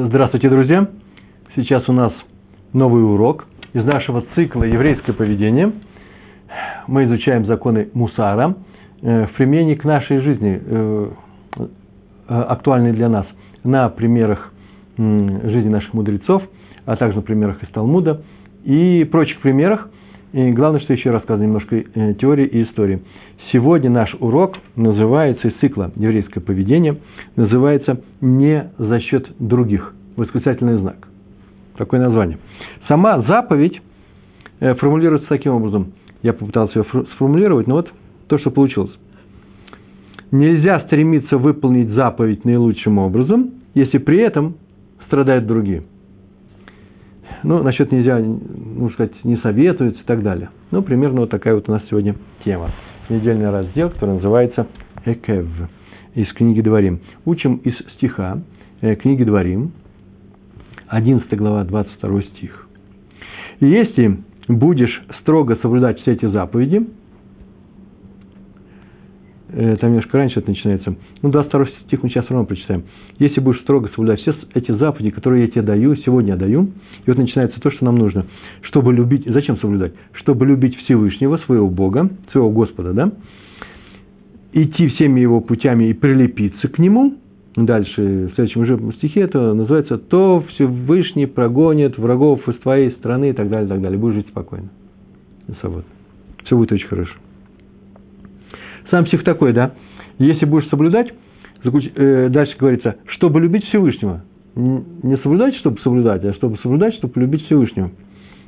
Здравствуйте, друзья! Сейчас у нас новый урок из нашего цикла «Еврейское поведение». Мы изучаем законы Мусара э, в применении к нашей жизни, э, э, актуальные для нас, на примерах жизни наших мудрецов, а также на примерах из Талмуда и прочих примерах. И главное, что еще рассказываю немножко теории и истории. Сегодня наш урок называется из цикла «Еврейское поведение», называется «Не за счет других», восклицательный знак. Такое название. Сама заповедь э, формулируется таким образом. Я попытался ее сформулировать, но вот то, что получилось. Нельзя стремиться выполнить заповедь наилучшим образом, если при этом страдают другие. Ну, насчет нельзя, ну, сказать, не советуется и так далее. Ну, примерно вот такая вот у нас сегодня тема недельный раздел, который называется Экев из книги Дворим. Учим из стиха э, книги Дворим, 11 глава, 22 стих. Если будешь строго соблюдать все эти заповеди, там немножко раньше это начинается, ну, 22 стих мы сейчас равно прочитаем. Если будешь строго соблюдать все эти заповеди, которые я тебе даю, сегодня я даю, и вот начинается то, что нам нужно, чтобы любить, зачем соблюдать? Чтобы любить Всевышнего, своего Бога, своего Господа, да? Идти всеми его путями и прилепиться к нему. Дальше, в следующем уже стихе это называется «То Всевышний прогонит врагов из твоей страны» и так далее, и так далее. Будешь жить спокойно свободно. Все будет очень хорошо. Сам стих такой, да? Если будешь соблюдать, Э, дальше говорится, чтобы любить Всевышнего. Не соблюдать, чтобы соблюдать, а чтобы соблюдать, чтобы любить Всевышнего.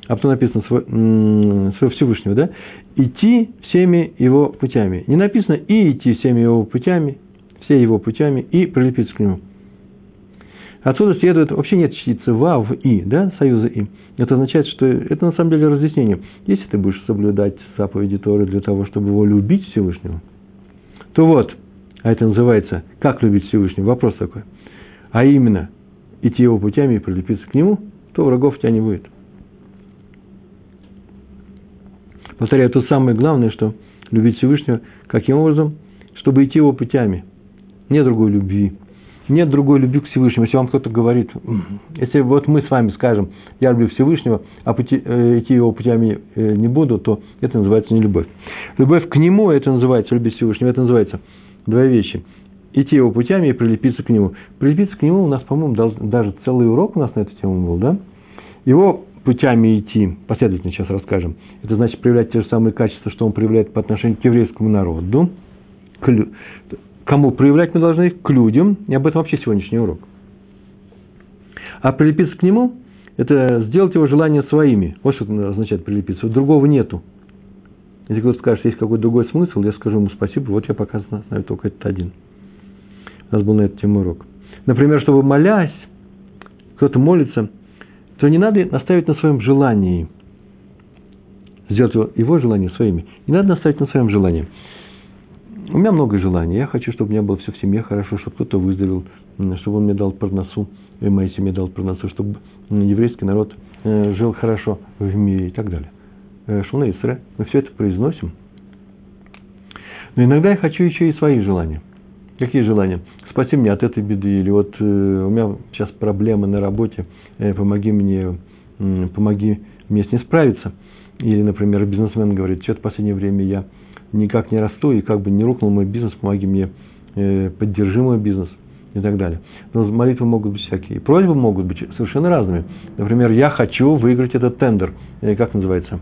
А потом написано своего Всевышнего, да? Идти всеми его путями. Не написано и идти всеми его путями, все его путями и прилепиться к нему. Отсюда следует, вообще нет частицы «ва» в «и», да, союза «и». Это означает, что это на самом деле разъяснение. Если ты будешь соблюдать заповеди Торы для того, чтобы его любить Всевышнего, то вот, а это называется «Как любить Всевышнего?» Вопрос такой. А именно, идти его путями и прилепиться к нему, то врагов у тебя не будет. Повторяю, то самое главное, что любить Всевышнего, каким образом? Чтобы идти его путями. Нет другой любви. Нет другой любви к Всевышнему. Если вам кто-то говорит, если вот мы с вами скажем, я люблю Всевышнего, а пути, э, идти его путями э, не буду, то это называется не любовь. Любовь к нему, это называется любить Всевышнего, это называется Две вещи. Идти его путями и прилепиться к нему. Прилепиться к нему у нас, по-моему, даже целый урок у нас на эту тему был, да? Его путями идти, последовательно сейчас расскажем, это значит проявлять те же самые качества, что он проявляет по отношению к еврейскому народу. Кому проявлять мы должны их? К людям. И об этом вообще сегодняшний урок. А прилепиться к нему – это сделать его желания своими. Вот что это означает прилепиться. Другого нету. Если кто-то скажет, есть какой-то другой смысл, я скажу ему спасибо, вот я пока знаю только этот один. У нас был на эту тему урок. Например, чтобы молясь, кто-то молится, то не надо наставить на своем желании. Сделать его, его желание своими. Не надо наставить на своем желании. У меня много желаний. Я хочу, чтобы у меня было все в семье хорошо, чтобы кто-то выздоровел, чтобы он мне дал парносу, и моей семье дал парносу, чтобы еврейский народ э, жил хорошо в мире и так далее. Э, Шуна Исре, мы все это произносим. Но иногда я хочу еще и свои желания. Какие желания? Спаси меня от этой беды, или вот э, у меня сейчас проблемы на работе, э, помоги мне, э, помоги мне с ней справиться. Или, например, бизнесмен говорит, что-то в последнее время я никак не расту, и как бы не рухнул мой бизнес, помоги мне, э, поддержи мой бизнес и так далее. Но молитвы могут быть всякие. Просьбы могут быть совершенно разными. Например, я хочу выиграть этот тендер. Как называется?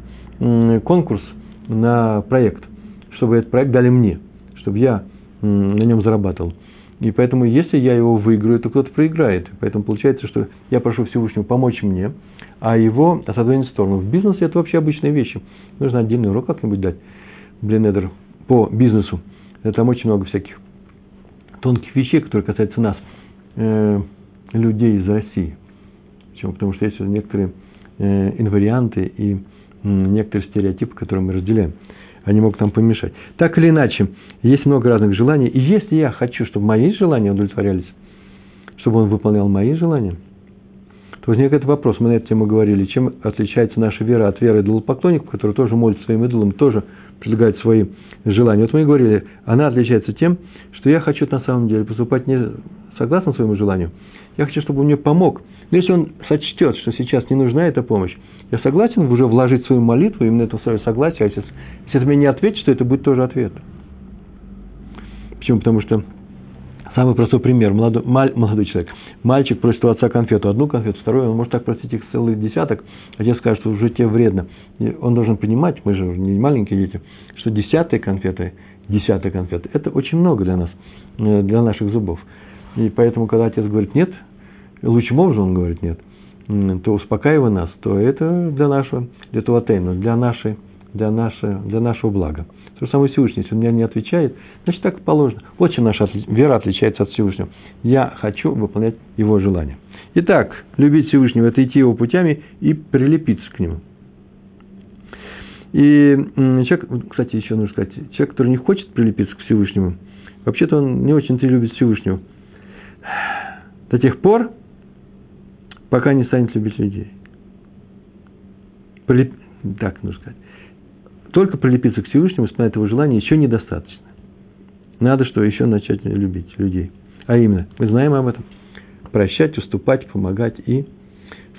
конкурс на проект, чтобы этот проект дали мне, чтобы я на нем зарабатывал. И поэтому, если я его выиграю, то кто-то проиграет. Поэтому получается, что я прошу Всевышнего помочь мне, а его отодвинуть в сторону. В бизнесе это вообще обычные вещи. Нужно отдельный урок как-нибудь дать, блин, по бизнесу. Там очень много всяких тонких вещей, которые касаются нас, э, людей из России. Почему? Потому что есть некоторые э, инварианты и некоторые стереотипы, которые мы разделяем. Они могут нам помешать. Так или иначе, есть много разных желаний. И если я хочу, чтобы мои желания удовлетворялись, чтобы он выполнял мои желания, возникает вопрос, мы на эту тему говорили, чем отличается наша вера от веры идолопоклонников, которые тоже молятся своим идолам, тоже предлагают свои желания. Вот мы и говорили, она отличается тем, что я хочу на самом деле поступать не согласно своему желанию, я хочу, чтобы он мне помог. Но если он сочтет, что сейчас не нужна эта помощь, я согласен уже вложить свою молитву, именно это свое согласие, а если, если ты мне не ответишь, то это будет тоже ответ. Почему? Потому что самый простой пример. Молодой, маль, молодой человек. Мальчик просит у отца конфету, одну конфету, вторую, он может так просить их целый десяток, отец скажет, что уже тебе вредно. И он должен понимать, мы же не маленькие дети, что десятая конфета, десятая конфета, это очень много для нас, э, для наших зубов. И поэтому, когда отец говорит нет, лучшим образом он говорит нет, то успокаивая нас, то это для нашего, для того тейна, для нашей, для, нашей, для нашего блага. То же самое Всевышний, если он мне не отвечает, значит так положено. Вот чем наша вера отличается от Всевышнего. Я хочу выполнять его желание. Итак, любить Всевышнего – это идти его путями и прилепиться к нему. И человек, кстати, еще нужно сказать, человек, который не хочет прилепиться к Всевышнему, вообще-то он не очень-то любит Всевышнего. До тех пор, пока не станет любить людей. Прилеп... Так нужно сказать. Только прилепиться к Всевышнему, исполнять его желание, еще недостаточно. Надо что, еще начать любить людей. А именно, мы знаем об этом. Прощать, уступать, помогать и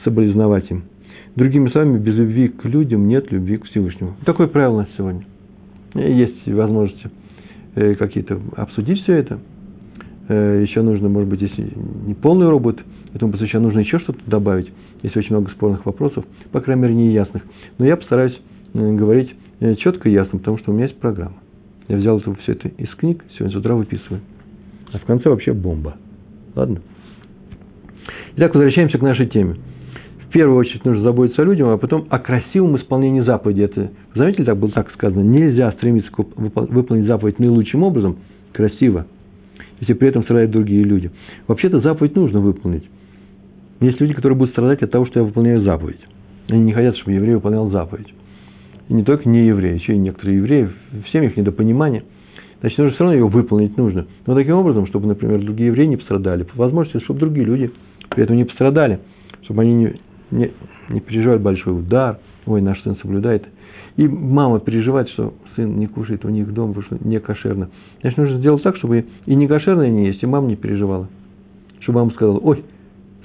соболезновать им. Другими словами, без любви к людям нет любви к Всевышнему. Такое правило у нас сегодня. Есть возможности э, какие-то обсудить все это. Э, еще нужно, может быть, если не полный робот, этому посвящен, нужно еще что-то добавить. Есть очень много спорных вопросов, по крайней мере, неясных. Но я постараюсь э, говорить э, четко и ясно, потому что у меня есть программа. Я взял это, все это из книг, сегодня с утра выписываю. А в конце вообще бомба. Ладно? Итак, возвращаемся к нашей теме. В первую очередь нужно заботиться о людях, а потом о красивом исполнении заповеди. Это, заметили, так было так сказано, нельзя стремиться выполнить заповедь наилучшим образом, красиво, если при этом страдают другие люди. Вообще-то заповедь нужно выполнить. Есть люди, которые будут страдать от того, что я выполняю заповедь. Они не хотят, чтобы еврей выполнял заповедь. Не только не евреи, еще и некоторые евреи, в семьях недопонимания. Значит, нужно все равно его выполнить нужно. Но таким образом, чтобы, например, другие евреи не пострадали, по возможности, чтобы другие люди при этом не пострадали, чтобы они не, не, не переживали большой удар, ой, наш сын соблюдает. И мама переживает, что сын не кушает у них дома, потому что не кошерно. Значит, нужно сделать так, чтобы и не кошерное не есть, и мама не переживала. Чтобы мама сказала, ой,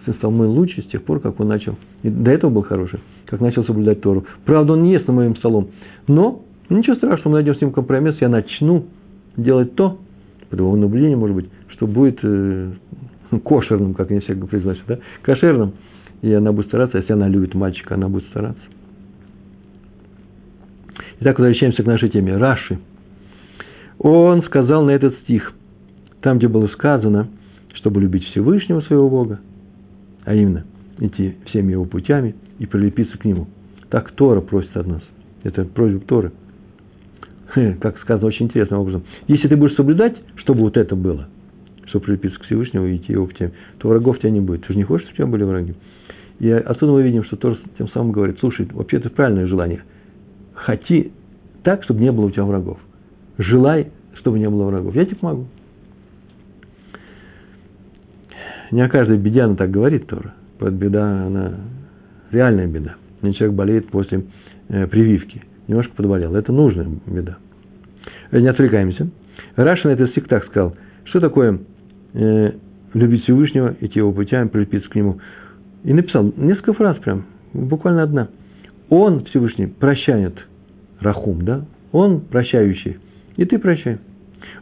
сын стал мой лучший с тех пор, как он начал. И до этого был хороший, как начал соблюдать Тору. Правда, он не ест на моем столом. Но ничего страшного, мы найдем с ним компромисс. Я начну делать то, под его наблюдением, может быть, что будет э, кошерным, как они все произносят, да? кошерным. И она будет стараться, если она любит мальчика, она будет стараться. Итак, возвращаемся к нашей теме. Раши. Он сказал на этот стих, там, где было сказано, чтобы любить Всевышнего своего Бога, а именно идти всеми его путями и прилепиться к нему. Так Тора просит от нас. Это просьба Торы. Как сказано очень интересным образом. Если ты будешь соблюдать, чтобы вот это было, чтобы прилепиться к Всевышнему и идти его путями, то врагов у тебя не будет. Ты же не хочешь, чтобы у тебя были враги. И отсюда мы видим, что Тор тем самым говорит, слушай, вообще это правильное желание. Хоти так, чтобы не было у тебя врагов. Желай, чтобы не было врагов. Я тебе помогу. Не о каждой беде она так говорит Тора. Вот беда, она реальная беда. Мне человек болеет после э, прививки. Немножко подболел. Это нужная беда. Э, не отвлекаемся. Рашин этот стих так сказал. Что такое э, любить Всевышнего, идти его путями, прилепиться к нему? И написал несколько фраз прям, буквально одна. Он, Всевышний, прощает Рахум, да? Он прощающий. И ты прощай.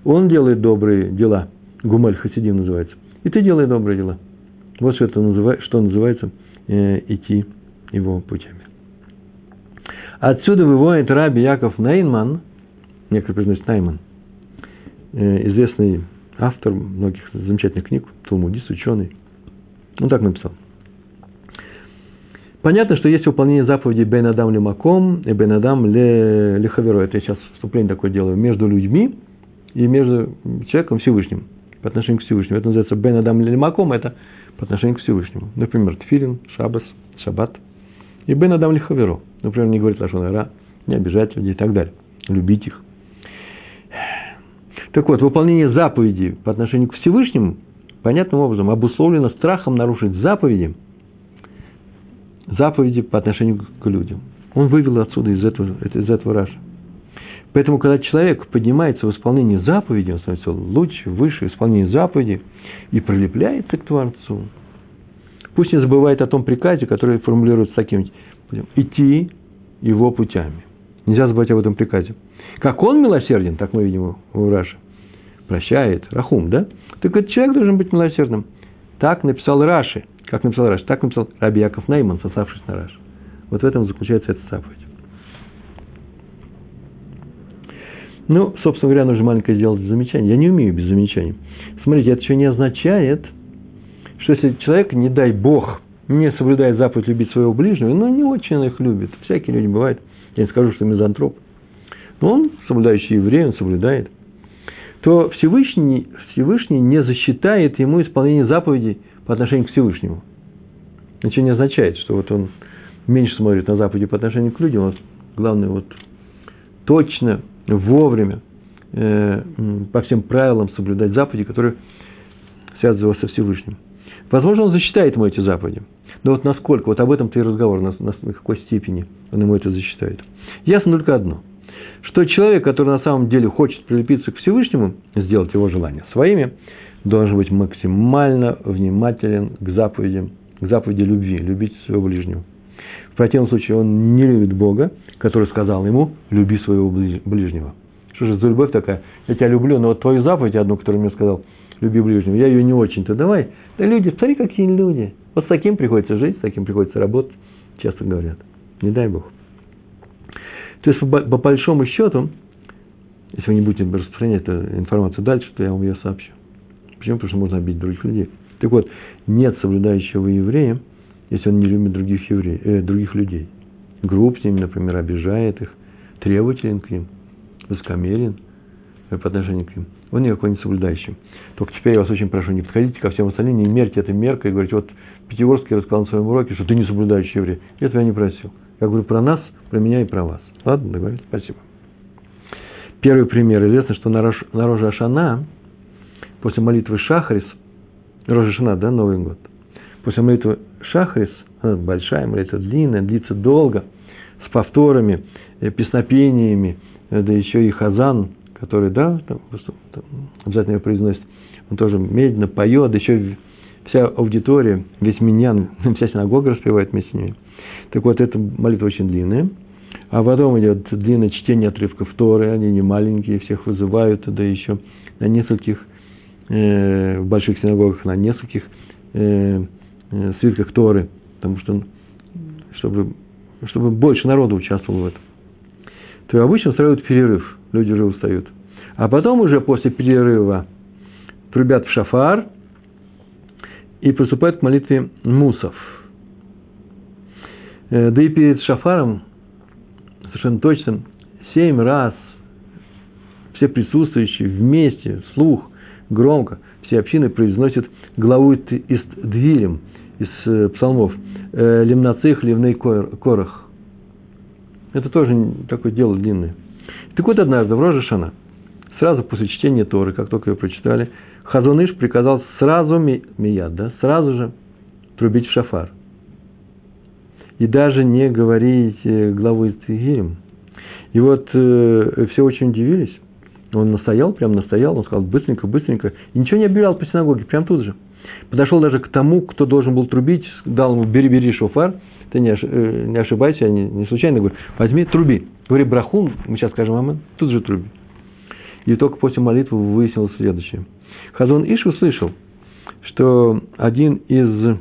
Он делает добрые дела. Гумаль Хасидим называется. И ты делай добрые дела. Вот что, это называет, что называется э, идти его путями. Отсюда выводит Раби Яков Нейман, некоторые произносят Нейман, э, известный автор многих замечательных книг, талмудист, ученый. Он так написал. Понятно, что есть выполнение заповедей Бен Адам Лемаком и Бен Адам Лехаверо. Это я сейчас вступление такое делаю. Между людьми и между человеком Всевышним по отношению к Всевышнему. Это называется Бен Адам Лимаком, это по отношению к Всевышнему. Например, Тфилин, Шабас, Шаббат. И Бен Адам Лихаверо. Например, не говорит Лашон не обижать людей и так далее. Любить их. Так вот, выполнение заповедей по отношению к Всевышнему понятным образом обусловлено страхом нарушить заповеди, заповеди по отношению к людям. Он вывел отсюда из этого, из этого раша. Поэтому, когда человек поднимается в исполнении заповеди, он становится лучше, выше, в исполнении заповеди и прилепляется к Творцу, Пусть не забывает о том приказе, который формулируется таким путем. Идти его путями. Нельзя забывать об этом приказе. Как он милосерден, так мы видим у Раши, прощает, Рахум, да? Так этот человек должен быть милосердным. Так написал Раши. Как написал Раши? Так написал Раби Яков Нейман, сославшись на Раши. Вот в этом заключается эта заповедь. Ну, собственно говоря, нужно маленькое сделать замечание. Я не умею без замечаний. Смотрите, это еще не означает, что если человек, не дай Бог, не соблюдает заповедь любить своего ближнего, ну, не очень он их любит. Всякие люди бывают. Я не скажу, что мизантроп. Но он, соблюдающий еврей, он соблюдает. То Всевышний, Всевышний не засчитает ему исполнение заповедей по отношению к Всевышнему. Ничего не означает, что вот он меньше смотрит на заповеди по отношению к людям. Вот главное, вот точно вовремя, э, по всем правилам соблюдать заповеди, которые связаны его со Всевышним. Возможно, он засчитает ему эти заповеди. Но вот насколько, вот об этом-то и разговор, на, на, какой степени он ему это засчитает. Ясно только одно, что человек, который на самом деле хочет прилепиться к Всевышнему, сделать его желания своими, должен быть максимально внимателен к заповедям, к заповеди любви, любить своего ближнего. В противном случае он не любит Бога, который сказал ему, люби своего ближнего. Что же за любовь такая? Я тебя люблю, но вот твою заповедь одну, которую мне сказал, люби ближнего, я ее не очень-то давай. Да люди, смотри, какие люди. Вот с таким приходится жить, с таким приходится работать, часто говорят. Не дай Бог. То есть, по, большому счету, если вы не будете распространять эту информацию дальше, то я вам ее сообщу. Почему? Потому что можно обидеть других людей. Так вот, нет соблюдающего еврея, если он не любит других, евреев, э, других людей груб с ними, например, обижает их, требователен к ним, высокомерен по отношению к ним. Он никакой не соблюдающий. Только теперь я вас очень прошу, не подходите ко всем остальным, не мерьте этой меркой и говорите, вот Пятигорский рассказал на своем уроке, что ты не соблюдающий еврей. Я не просил. Я говорю про нас, про меня и про вас. Ладно, договорились? Спасибо. Первый пример. Известно, что на, Рош, на Рожа Ашана, после молитвы Шахрис, Рожа Ашана, да, Новый год, после молитвы Шахрис, большая молитва, длинная, длится долго, с повторами, э, песнопениями, э, да еще и хазан, который, да, там, там, обязательно ее произносит, он тоже медленно поет, да еще вся аудитория, весь миньян, вся синагога распевает вместе с ними. Так вот, эта молитва очень длинная. А потом идет длинное чтение отрывков Торы, они не маленькие, всех вызывают, да еще на нескольких, э, в больших синагогах, на нескольких э, э, свитках Торы, потому что, чтобы чтобы больше народу участвовало в этом, то обычно устраивают перерыв, люди уже устают. А потом уже после перерыва трубят в шафар и приступают к молитве мусов. Э, да и перед шафаром совершенно точно семь раз все присутствующие вместе, слух, громко, все общины произносят главу из Двилем, из э, псалмов – э, лимнацих, ливный корох. Это тоже такое дело длинное. Так вот, однажды в Рожешана, сразу после чтения Торы, как только ее прочитали, Хазуныш приказал сразу, мияд, да, сразу же трубить в шафар. И даже не говорить э, главу Тигирим. И вот э, все очень удивились. Он настоял, прям настоял, он сказал быстренько, быстренько. И ничего не объявлял по синагоге, прям тут же подошел даже к тому, кто должен был трубить, дал ему «бери, бери шофар», ты не, э, не ошибайся, я не, не случайно говорю, возьми, труби. Говори брахун, мы сейчас скажем амен, тут же труби. И только после молитвы выяснилось следующее. Хазон Иш услышал, что один из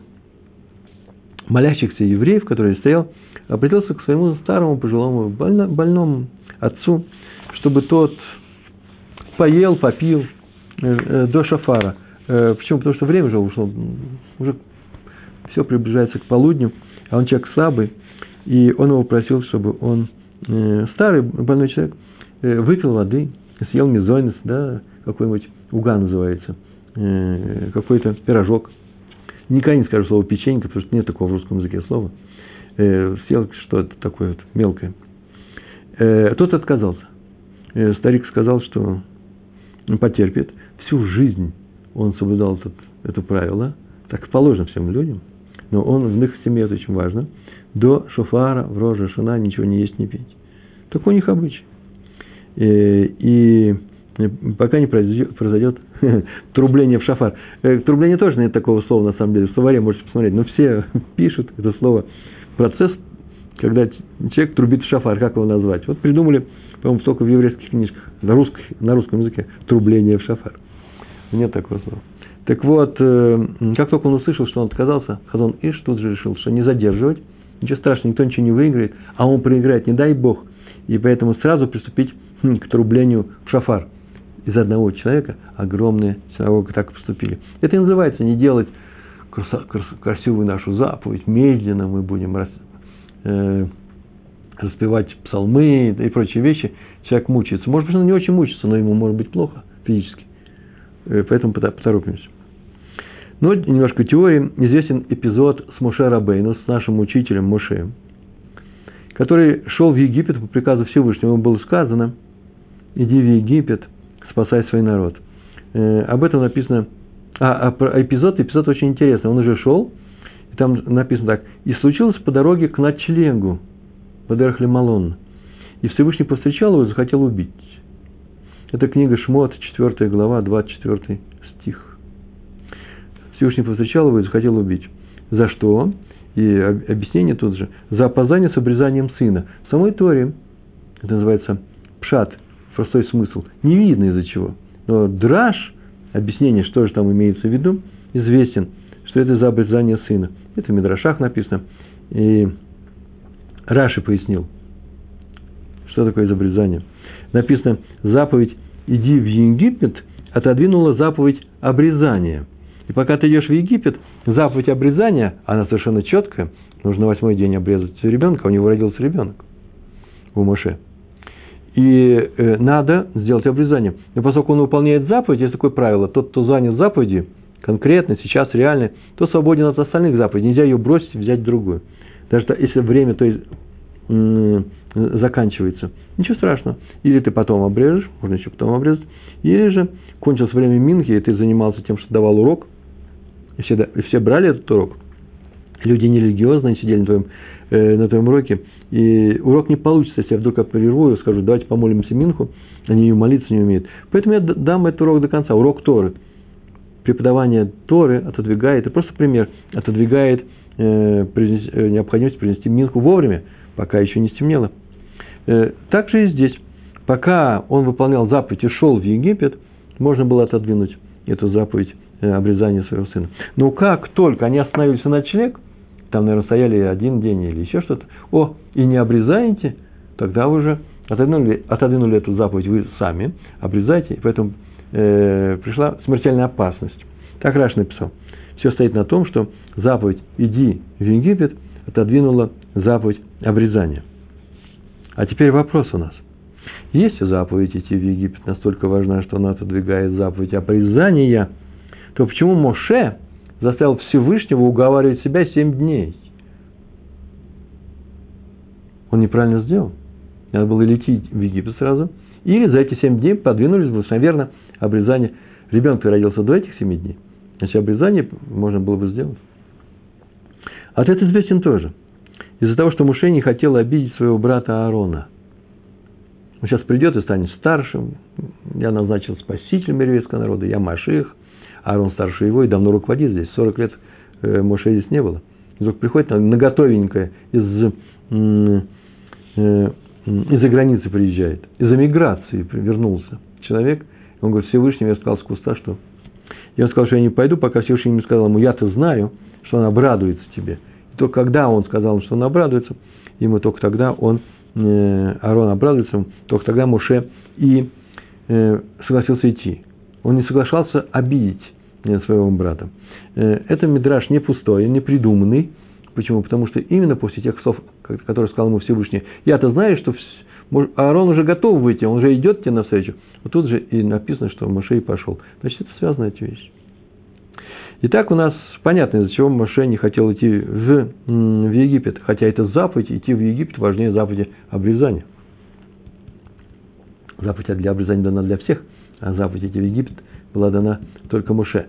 молящихся евреев, который стоял, обратился к своему старому пожилому больно, больному отцу, чтобы тот поел, попил э, э, до шафара. Э, почему? Потому что время уже ушло, уже все приближается к полудню, а он человек слабый, и он его просил, чтобы он, э, старый больной человек, э, выпил воды, съел мизойнес, да, какой-нибудь уга называется, какой-то пирожок. Никогда не скажу слово печенька, потому что нет такого в русском языке слова. Съел что-то такое вот мелкое. Тот отказался. Старик сказал, что потерпит всю жизнь он соблюдал этот, это правило, так положено всем людям, но он в их семье это очень важно, до шофара, в роже, шана ничего не есть, не пить. Такой у них обычай. И, и пока не произойдет, произойдет трубление в шафар. Э, трубление тоже нет такого слова, на самом деле. В словаре можете посмотреть. Но все пишут это слово. Процесс, когда человек трубит в шафар. Как его назвать? Вот придумали, по-моему, только в еврейских книжках. На, русских, на русском языке. Трубление в шафар. Нет такого слова. Так вот, э, как только он услышал, что он отказался, Хазон Иш тут же решил, что не задерживать, ничего страшного, никто ничего не выиграет, а он проиграет, не дай Бог. И поэтому сразу приступить хм, к трублению в шафар. Из одного человека огромные синагоги так поступили. Это и называется не делать красивую нашу заповедь, медленно мы будем рас, э, распевать псалмы и прочие вещи. Человек мучается. Может быть, он не очень мучится, но ему может быть плохо физически. Э, поэтому поторопимся. Но немножко теории. Известен эпизод с Моше Рабейну, с нашим учителем Моше, который шел в Египет по приказу Всевышнего. Ему было сказано, иди в Египет, спасай свой народ. Э, об этом написано, а, а эпизод, эпизод очень интересный. Он уже шел, и там написано так. И случилось по дороге к ночлегу, Малон. И Всевышний повстречал его и захотел убить. Это книга Шмот, 4 глава, 24 стих. Всевышний повстречал его и захотел убить. За что? И объяснение тут же. За опоздание с обрезанием сына. В самой Торе, это называется пшат, простой смысл, не видно из-за чего. Но драж, объяснение, что же там имеется в виду, известен, что это за обрезание сына. Это в Мидрашах написано. И Раши пояснил, что такое изобрезание. Написано, заповедь иди в Египет, отодвинула заповедь обрезания. И пока ты идешь в Египет, заповедь обрезания, она совершенно четкая, нужно восьмой день обрезать ребенка, у него родился ребенок, у Моше. И э, надо сделать обрезание. Но поскольку он выполняет заповедь, есть такое правило, тот, кто занят заповедью, конкретно, сейчас, реально, то свободен от остальных заповедей. Нельзя ее бросить и взять другую. Даже если время то есть, заканчивается. Ничего страшного. Или ты потом обрежешь, можно еще потом обрезать, или же кончилось время Минхи, и ты занимался тем, что давал урок, и все, и все брали этот урок. Люди нерелигиозные сидели на твоем, э, на твоем уроке, и урок не получится, если я вдруг прерву и скажу, давайте помолимся Минху, они ее молиться не умеют. Поэтому я дам этот урок до конца, урок Торы. Преподавание Торы отодвигает, это просто пример, отодвигает э, принес, э, необходимость принести Минху вовремя, пока еще не стемнело. Э, так же и здесь. Пока он выполнял заповедь и шел в Египет, можно было отодвинуть эту заповедь э, обрезания своего сына. Но как только они остановились на ночлег, там, наверное, стояли один день или еще что-то, о, и не обрезаете, тогда вы уже отодвинули, отодвинули эту заповедь вы сами, обрезайте, поэтому э, пришла смертельная опасность. Так Раш написал. Все стоит на том, что заповедь «иди в Египет» отодвинула заповедь обрезания. А теперь вопрос у нас. Если заповедь идти в Египет настолько важна, что она отодвигает заповедь обрезания, то почему Моше заставил Всевышнего уговаривать себя семь дней? Он неправильно сделал. Надо было лететь в Египет сразу. Или за эти семь дней подвинулись бы, наверное, обрезание. Ребенок родился до этих семи дней. Значит, обрезание можно было бы сделать. Ответ известен тоже – из-за того, что Муше не хотел обидеть своего брата Аарона. Он сейчас придет и станет старшим. Я назначил спасителем еврейского народа, я Маших. Аарон старше его и давно руководит здесь. 40 лет э, Моше здесь не было. И вдруг приходит многотовенькое из, э, из-за границы приезжает, из-за миграции вернулся человек. Он говорит, Всевышний мне сказал с куста, что... Он сказал, что я не пойду, пока Всевышний не сказал ему, я-то знаю, что он обрадуется тебе – только когда он сказал, что он обрадуется, ему только тогда он, э, Арон обрадуется, только тогда Муше и э, согласился идти. Он не соглашался обидеть э, своего брата. Это мидраж не пустой, не придуманный. Почему? Потому что именно после тех слов, которые сказал ему Всевышний, я-то знаю, что Аарон уже готов выйти, он уже идет тебе навстречу. Вот тут же и написано, что Моше и пошел. Значит, это связаны эти вещи. Итак, у нас понятно, из-за чего Моше не хотел идти в, в Египет, хотя это заповедь, идти в Египет важнее заповеди обрезания. Заповедь для обрезания дана для всех, а заповедь идти в Египет была дана только Моше.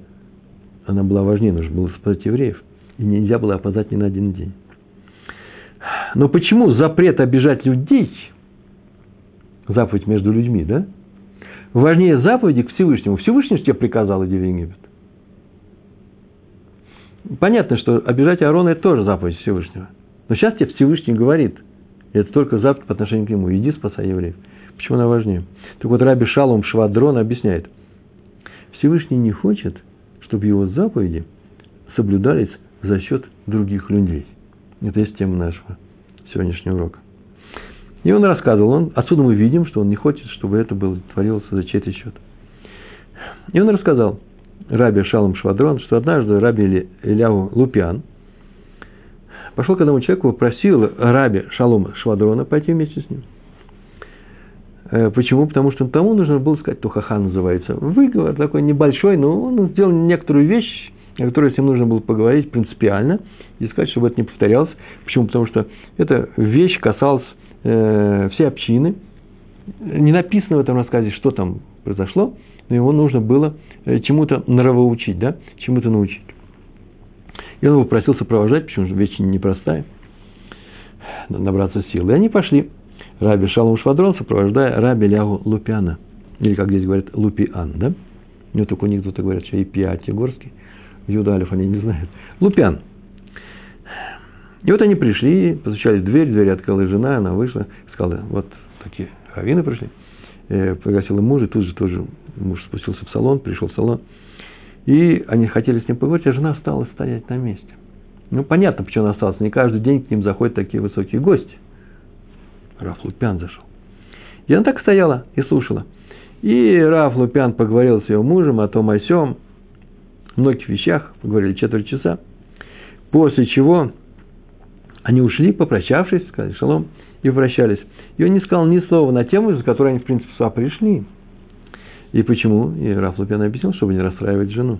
Она была важнее, нужно было спасать евреев. И нельзя было опоздать ни на один день. Но почему запрет обижать людей, заповедь между людьми, да? важнее заповеди к Всевышнему. Всевышний тебе приказал, иди в Египет. Понятно, что обижать Аарона – это тоже заповедь Всевышнего. Но сейчас тебе Всевышний говорит, и это только заповедь по отношению к нему. Иди спасай евреев. Почему она важнее? Так вот, Раби Шалом Швадрон объясняет. Всевышний не хочет, чтобы его заповеди соблюдались за счет других людей. Это есть тема нашего сегодняшнего урока. И он рассказывал, он, отсюда мы видим, что он не хочет, чтобы это было, творилось за чей-то счет. И он рассказал Раби Шалом Швадрон, что однажды Раби Ильяу Лупиан пошел к одному человеку, просил Раби Шалома Швадрона пойти вместе с ним. Э, почему? Потому что тому нужно было сказать, тухаха называется, выговор такой небольшой, но он сделал некоторую вещь, о которой с ним нужно было поговорить принципиально, и сказать, чтобы это не повторялось. Почему? Потому что эта вещь касалась э, всей общины. Не написано в этом рассказе, что там произошло, но его нужно было э, чему-то нравоучить, да, чему-то научить. И он его просил сопровождать, почему же вещь непростая, набраться сил. И они пошли. Раби Шалом Швадрон, сопровождая Раби Лягу Лупиана. Или, как здесь говорят, Лупиан, да? Ну, только у них кто-то говорят, что и Пиати Горский. Юдалев они не знают. Лупиан – и вот они пришли, постучали в дверь, дверь открыла жена, она вышла, сказала, вот такие хавины пришли. Э, пригласила мужа, и тут же тоже муж спустился в салон, пришел в салон. И они хотели с ним поговорить, а жена осталась стоять на месте. Ну, понятно, почему она осталась. Не каждый день к ним заходят такие высокие гости. Раф Лупян зашел. И она так стояла и слушала. И Раф Лупян поговорил с ее мужем о том, о сем, многих вещах, поговорили четверть часа. После чего они ушли, попрощавшись, сказали шалом, и прощались. И он не сказал ни слова на тему, за которой они, в принципе, сюда пришли. И почему? И Раф Лупян объяснил, чтобы не расстраивать жену.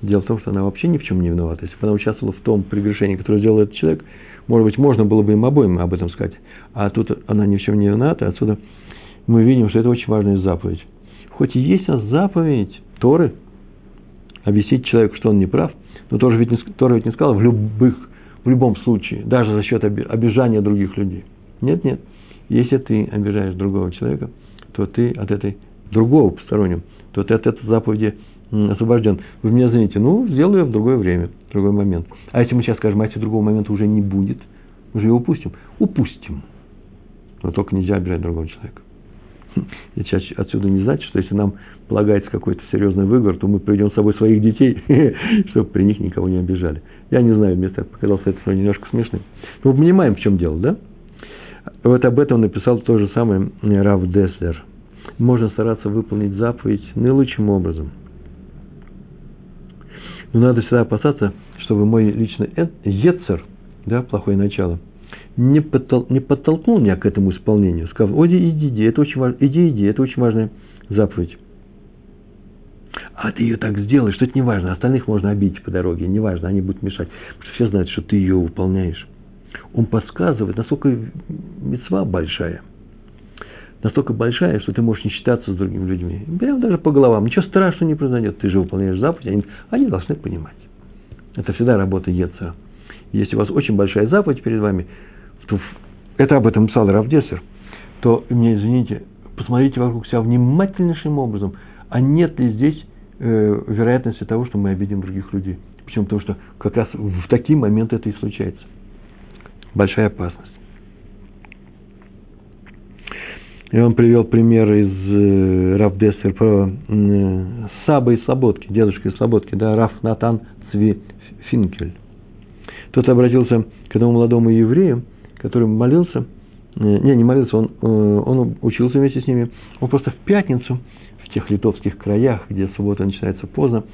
Дело в том, что она вообще ни в чем не виновата. Если бы она участвовала в том прегрешении, которое сделал этот человек, может быть, можно было бы им обоим об этом сказать. А тут она ни в чем не виновата. Отсюда мы видим, что это очень важная заповедь. Хоть и есть у нас заповедь Торы, объяснить человеку, что он не прав, но Тора ведь не, Тора ведь не сказала в любых в любом случае, даже за счет обижания других людей. Нет, нет. Если ты обижаешь другого человека, то ты от этой другого постороннего, то ты от этой заповеди освобожден. Вы меня извините, ну, сделаю я в другое время, в другой момент. А если мы сейчас скажем, а если другого момента уже не будет, уже его упустим? Упустим. Но только нельзя обижать другого человека. И отсюда не значит, что если нам полагается какой-то серьезный выговор, то мы приведем с собой своих детей, чтобы при них никого не обижали. Я не знаю, мне так показалось это немножко смешным. Но мы понимаем, в чем дело, да? Вот об этом написал то же самое Рав Деслер. Можно стараться выполнить заповедь наилучшим образом. Но надо всегда опасаться, чтобы мой личный ецер, да, плохое начало – не, подтол, не подтолкнул меня к этому исполнению, сказав, иди, иди, иди, это очень важно, иди, иди, это очень важная заповедь. А ты ее так сделаешь, что это не важно, остальных можно обидеть по дороге, не важно, они будут мешать, потому что все знают, что ты ее выполняешь. Он подсказывает, насколько мецва большая, настолько большая, что ты можешь не считаться с другими людьми. Прямо даже по головам, ничего страшного не произойдет, ты же выполняешь заповедь, они, они должны понимать. Это всегда работа Ецера. Если у вас очень большая заповедь перед вами, то это об этом писал Равдесер, то мне, извините, посмотрите вокруг себя внимательнейшим образом, а нет ли здесь э, вероятности того, что мы обидим других людей. Почему? Потому что как раз в такие моменты это и случается. Большая опасность. И он привел пример из э, Раф Дессер про э, Саба из Слободки, дедушка из Слободки, да, Раф Натан Цви Финкель. Тот обратился к этому молодому еврею, который молился, э, не, не молился, он, он учился вместе с ними, он просто в пятницу, в тех литовских краях, где суббота начинается поздно,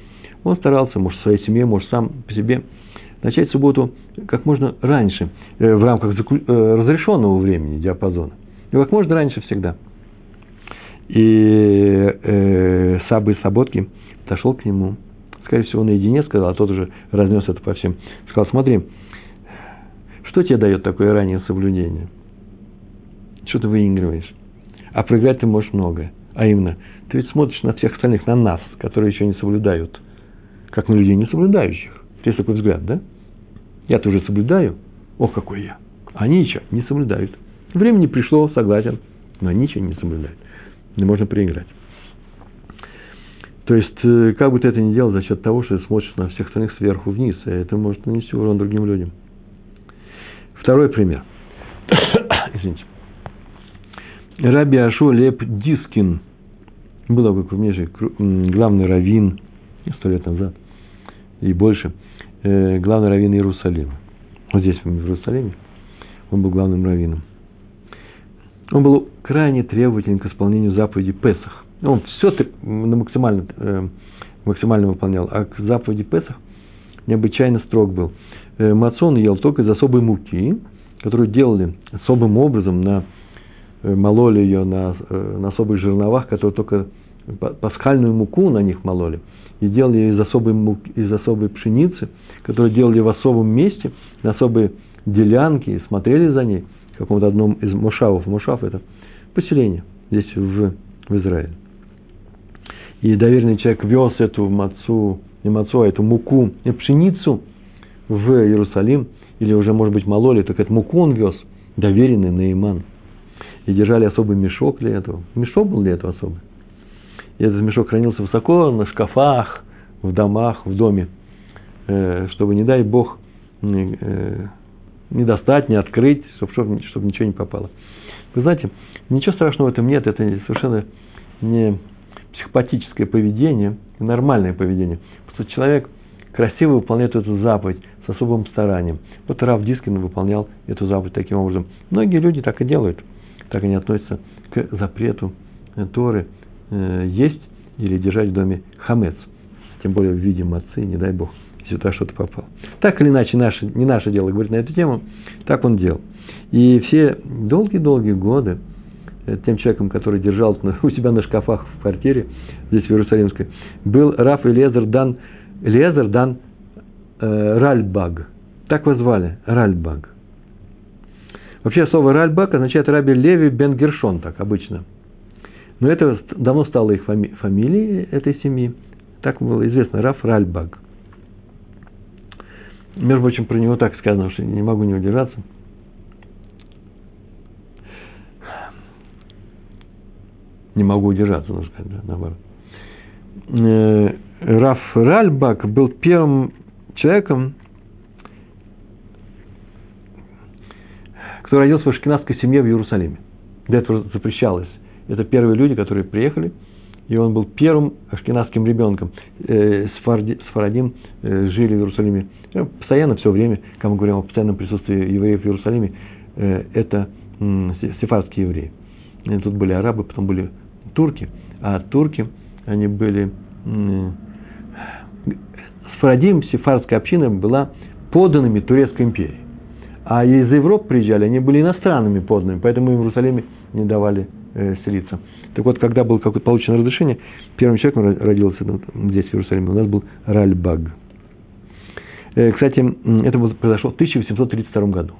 он старался, может, своей семье, может, сам по себе, начать субботу как можно раньше, э, в рамках разрешенного времени, диапазона. И как можно раньше всегда. И э, Сабы Саботки подошел к нему, скорее всего, наедине сказал, а тот уже разнес это по всем. Сказал, смотри, что тебе дает такое раннее соблюдение? Что ты выигрываешь? А проиграть ты можешь многое. А именно, ты ведь смотришь на всех остальных, на нас, которые еще не соблюдают, как на людей не соблюдающих. Есть такой взгляд, да? Я-то уже соблюдаю. Ох, какой я. Они еще не соблюдают. Время не пришло, согласен, но они еще не соблюдают. Не можно проиграть. То есть, э, как бы ты это ни делал за счет того, что ты смотришь на всех остальных сверху вниз, и это может нанести урон другим людям. Второй пример. Извините. Раби Ашо Леп Дискин был такой крупнейший, главный раввин сто лет назад и больше, э, главный раввин Иерусалима. Вот здесь, в Иерусалиме, он был главным раввином. Он был крайне требователен к исполнению заповеди Песах. Он все на максимально, э, максимально выполнял, а к заповеди Песах необычайно строг был. Э, Мацон ел только из особой муки, которую делали особым образом, на, э, мололи ее на, э, на особых жерновах, которые только пасхальную муку на них мололи, и делали ее из особой, муки, из особой пшеницы, которую делали в особом месте, на особые делянки, и смотрели за ней, в каком-то одном из мушавов. Мушав – это поселение здесь, в, в Израиле. И доверенный человек вез эту мацу, не мацу, а эту муку, не пшеницу в Иерусалим, или уже, может быть, мололи, только эту муку он вез, доверенный Наиман. И держали особый мешок для этого. Мешок был для этого особый. И этот мешок хранился высоко на шкафах, в домах, в доме, э, чтобы, не дай Бог, э, не достать, не открыть, чтобы, чтобы ничего не попало. Вы знаете, ничего страшного в этом нет, это совершенно не психопатическое поведение, нормальное поведение. Просто человек красиво выполняет эту заповедь с особым старанием. Вот Рав Дискин выполнял эту заповедь таким образом. Многие люди так и делают. Так они относятся к запрету Торы – Э, есть или держать в доме хамец, тем более в виде мацы, не дай бог, если туда что-то попало. Так или иначе, наше, не наше дело говорить на эту тему, так он делал. И все долгие-долгие годы э, тем человеком, который держал у себя на шкафах в квартире, здесь в Иерусалимской, был Раф Элезер Дан, Элезер Дан э, Ральбаг. Так его звали, Ральбаг. Вообще слово Ральбаг означает Раби Леви Бен Гершон, так обычно – но это давно стало их фами- фамилией этой семьи. Так было известно, Раф Ральбаг. Между прочим, про него так сказано, что не могу не удержаться. Не могу удержаться, нужно сказать, да, наоборот. Э, Раф Ральбак был первым человеком, кто родился в ашкенадской семье в Иерусалиме. Для этого запрещалось это первые люди, которые приехали, и он был первым ашкенадским ребенком. Э, Сфарадим э, жили в Иерусалиме э, постоянно, все время, когда мы говорим о постоянном присутствии евреев в Иерусалиме, это сефардские евреи. Тут были арабы, потом были турки, а турки, они были... Сфарадим, сефардская община, была поданными Турецкой империи. А из Европы приезжали, они были иностранными подданными, поэтому в Иерусалиме не давали э, селиться. Так вот, когда было какое-то получено разрешение, первым человеком родился ну, здесь, в Иерусалиме, у нас был Ральбаг. Э, кстати, это произошло в 1832 году.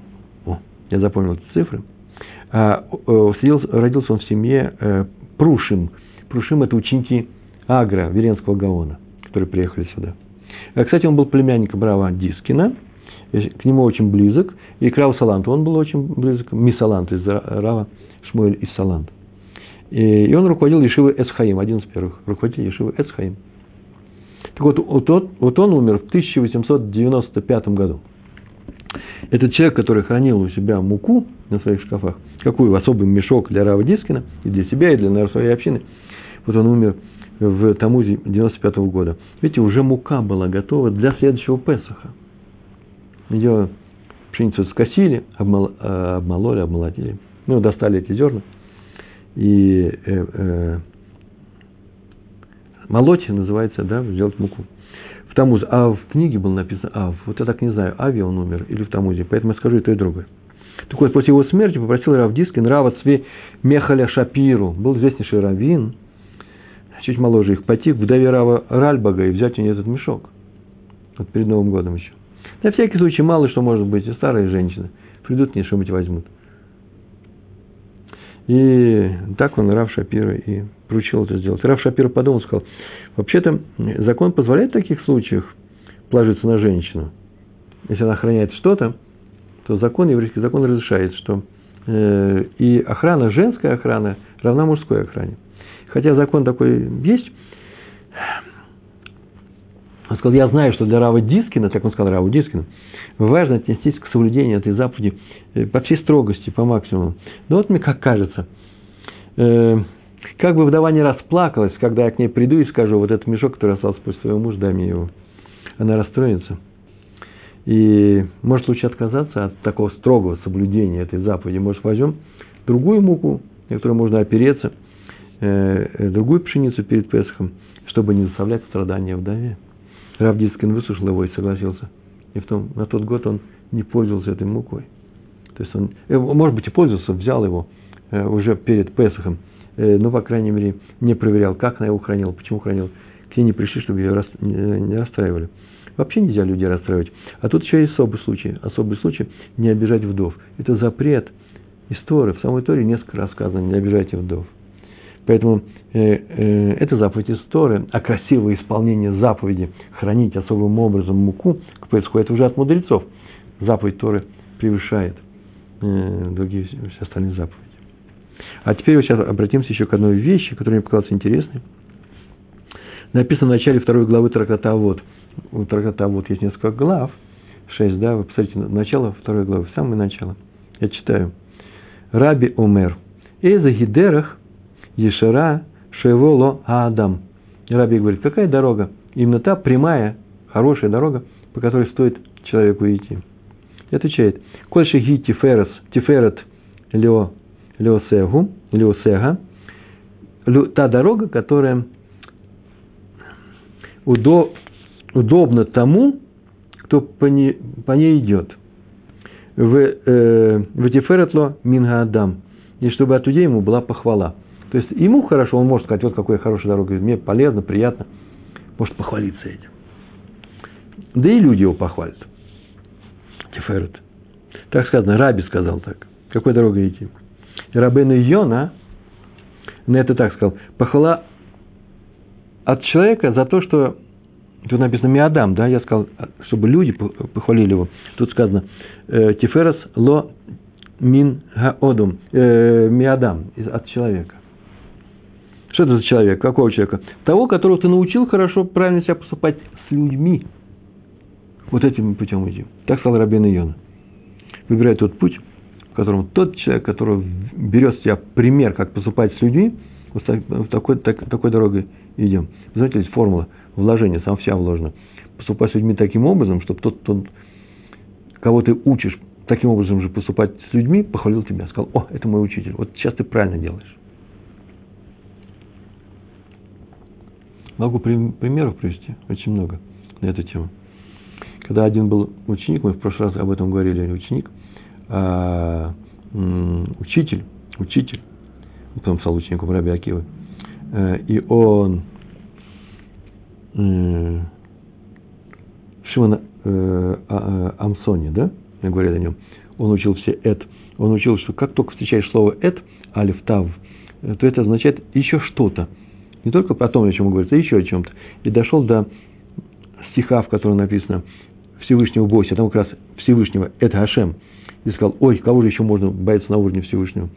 О, я запомнил эти цифры. А, э, родился он в семье Прушим. Прушим – это ученики Агра, Веренского Гаона, которые приехали сюда. Кстати, он был племянником Рава Дискина, к нему очень близок, и к Раву Саланту он был очень близок, Мисалант из Рава Шмуэль из Саланта. И он руководил Ешивой Эсхаим, один из первых руководителей Ешивы Эсхаим. Так вот, вот, вот он умер в 1895 году. Этот человек, который хранил у себя муку на своих шкафах, какую особый мешок для Рава Дискина, и для себя, и для своей общины, вот он умер в Тамузе 95 -го года. Видите, уже мука была готова для следующего Песаха. Ее пшеницу скосили, э, обмололи, обмолотили. Ну, достали эти зерна – и э, э, молоть называется, да, сделать муку. В Тамузе. А в книге было написано Ав. Вот я так не знаю, Ави он умер или в Тамузе. Поэтому я скажу и то, и другое. Так вот, после его смерти попросил Рав Дискин Рава Цве Мехаля Шапиру. Был известнейший раввин, чуть моложе их, пойти к вдове Рава Ральбага и взять у нее этот мешок. Вот перед Новым годом еще. На всякий случай, мало что может быть, и старые женщины придут, не что-нибудь возьмут. И так он, Рав Шапира, и поручил это сделать. Рав Шапира подумал, сказал, вообще-то закон позволяет в таких случаях положиться на женщину. Если она охраняет что-то, то закон, еврейский закон разрешает, что э, и охрана, женская охрана равна мужской охране. Хотя закон такой есть, Он сказал, я знаю, что для Рава Дискина, так он сказал Раву Дискину, важно отнестись к соблюдению этой заповеди по всей строгости, по максимуму. Но вот мне как кажется, э, как бы вдова не расплакалась, когда я к ней приду и скажу, вот этот мешок, который остался после своего мужа, дай мне его. Она расстроится. И может лучше отказаться от такого строгого соблюдения этой заповеди. Может, возьмем другую муку, на которую можно опереться, э, другую пшеницу перед Песхом, чтобы не заставлять страдания вдове. Рав Дискин выслушал его и согласился. И в том, на тот год он не пользовался этой мукой. То есть он, э, может быть, и пользовался, взял его э, уже перед Песохом, э, но, по крайней мере, не проверял, как она его хранила, почему хранила. К ней не пришли, чтобы ее не расстраивали. Вообще нельзя людей расстраивать. А тут еще и особый случай. Особый случай – не обижать вдов. Это запрет истории. В самой истории несколько раз сказано – не обижайте вдов. Поэтому э, э, это заповедь истории, а красивое исполнение заповеди хранить особым образом муку к Песху, это уже от мудрецов. Заповедь Торы превышает другие все остальные заповеди. А теперь вот сейчас обратимся еще к одной вещи, которая мне показалась интересной. Написано в начале второй главы трактата «Вот». У трактата «Вот» есть несколько глав, шесть, да, вы посмотрите, начало второй главы, самое начало. Я читаю. Раби Омер. Эза гидерах Ешера Шеволо Адам. Раби говорит, какая дорога? Именно та прямая, хорошая дорога, по которой стоит человеку идти. И отвечает, Кольши ги тиферес, тиферет лео, леосегу, леосега, та дорога, которая удо, удобна тому, кто по ней, по ней идет. В, э, в тиферетло минга адам. И чтобы от людей ему была похвала. То есть ему хорошо, он может сказать, вот какая хорошая дорога, мне полезно, приятно, может похвалиться этим. Да и люди его похвалят. Тиферет. Так сказано, Раби сказал так. Какой дорогой идти? Рабейну Йона, на это так сказал, похвала от человека за то, что Тут написано Миадам, да, я сказал, чтобы люди похвалили его. Тут сказано «Э, Тиферас ло мин гаодум, э, миадам, от человека. Что это за человек? Какого человека? Того, которого ты научил хорошо, правильно себя поступать с людьми. Вот этим путем иди. Так сказал Рабин Иона. Выбирай тот путь, в котором тот человек, который берет с тебя пример, как поступать с людьми, вот такой, так, такой дорогой идем. Знаете, есть формула вложения, сам вся вложена. Поступать с людьми таким образом, чтобы тот, тот, кого ты учишь, таким образом же поступать с людьми, похвалил тебя, сказал, о, это мой учитель, вот сейчас ты правильно делаешь. Могу примеров привести, очень много на эту тему. Когда один был ученик, мы в прошлый раз об этом говорили, ученик, а, учитель, учитель, потом стал учеником Раби Акивы, э, и он э, Шимона э, а, Амсоне, да, я говорил о нем, он учил все «эт», он учил, что как только встречаешь слово «эт», алиф, тав, то это означает еще что-то – не только о том, о чем говорится, а еще о чем-то. И дошел до стиха, в котором написано Всевышнего бойся, там как раз Всевышнего, это Хашем. И сказал, ой, кого же еще можно бояться на уровне Всевышнего?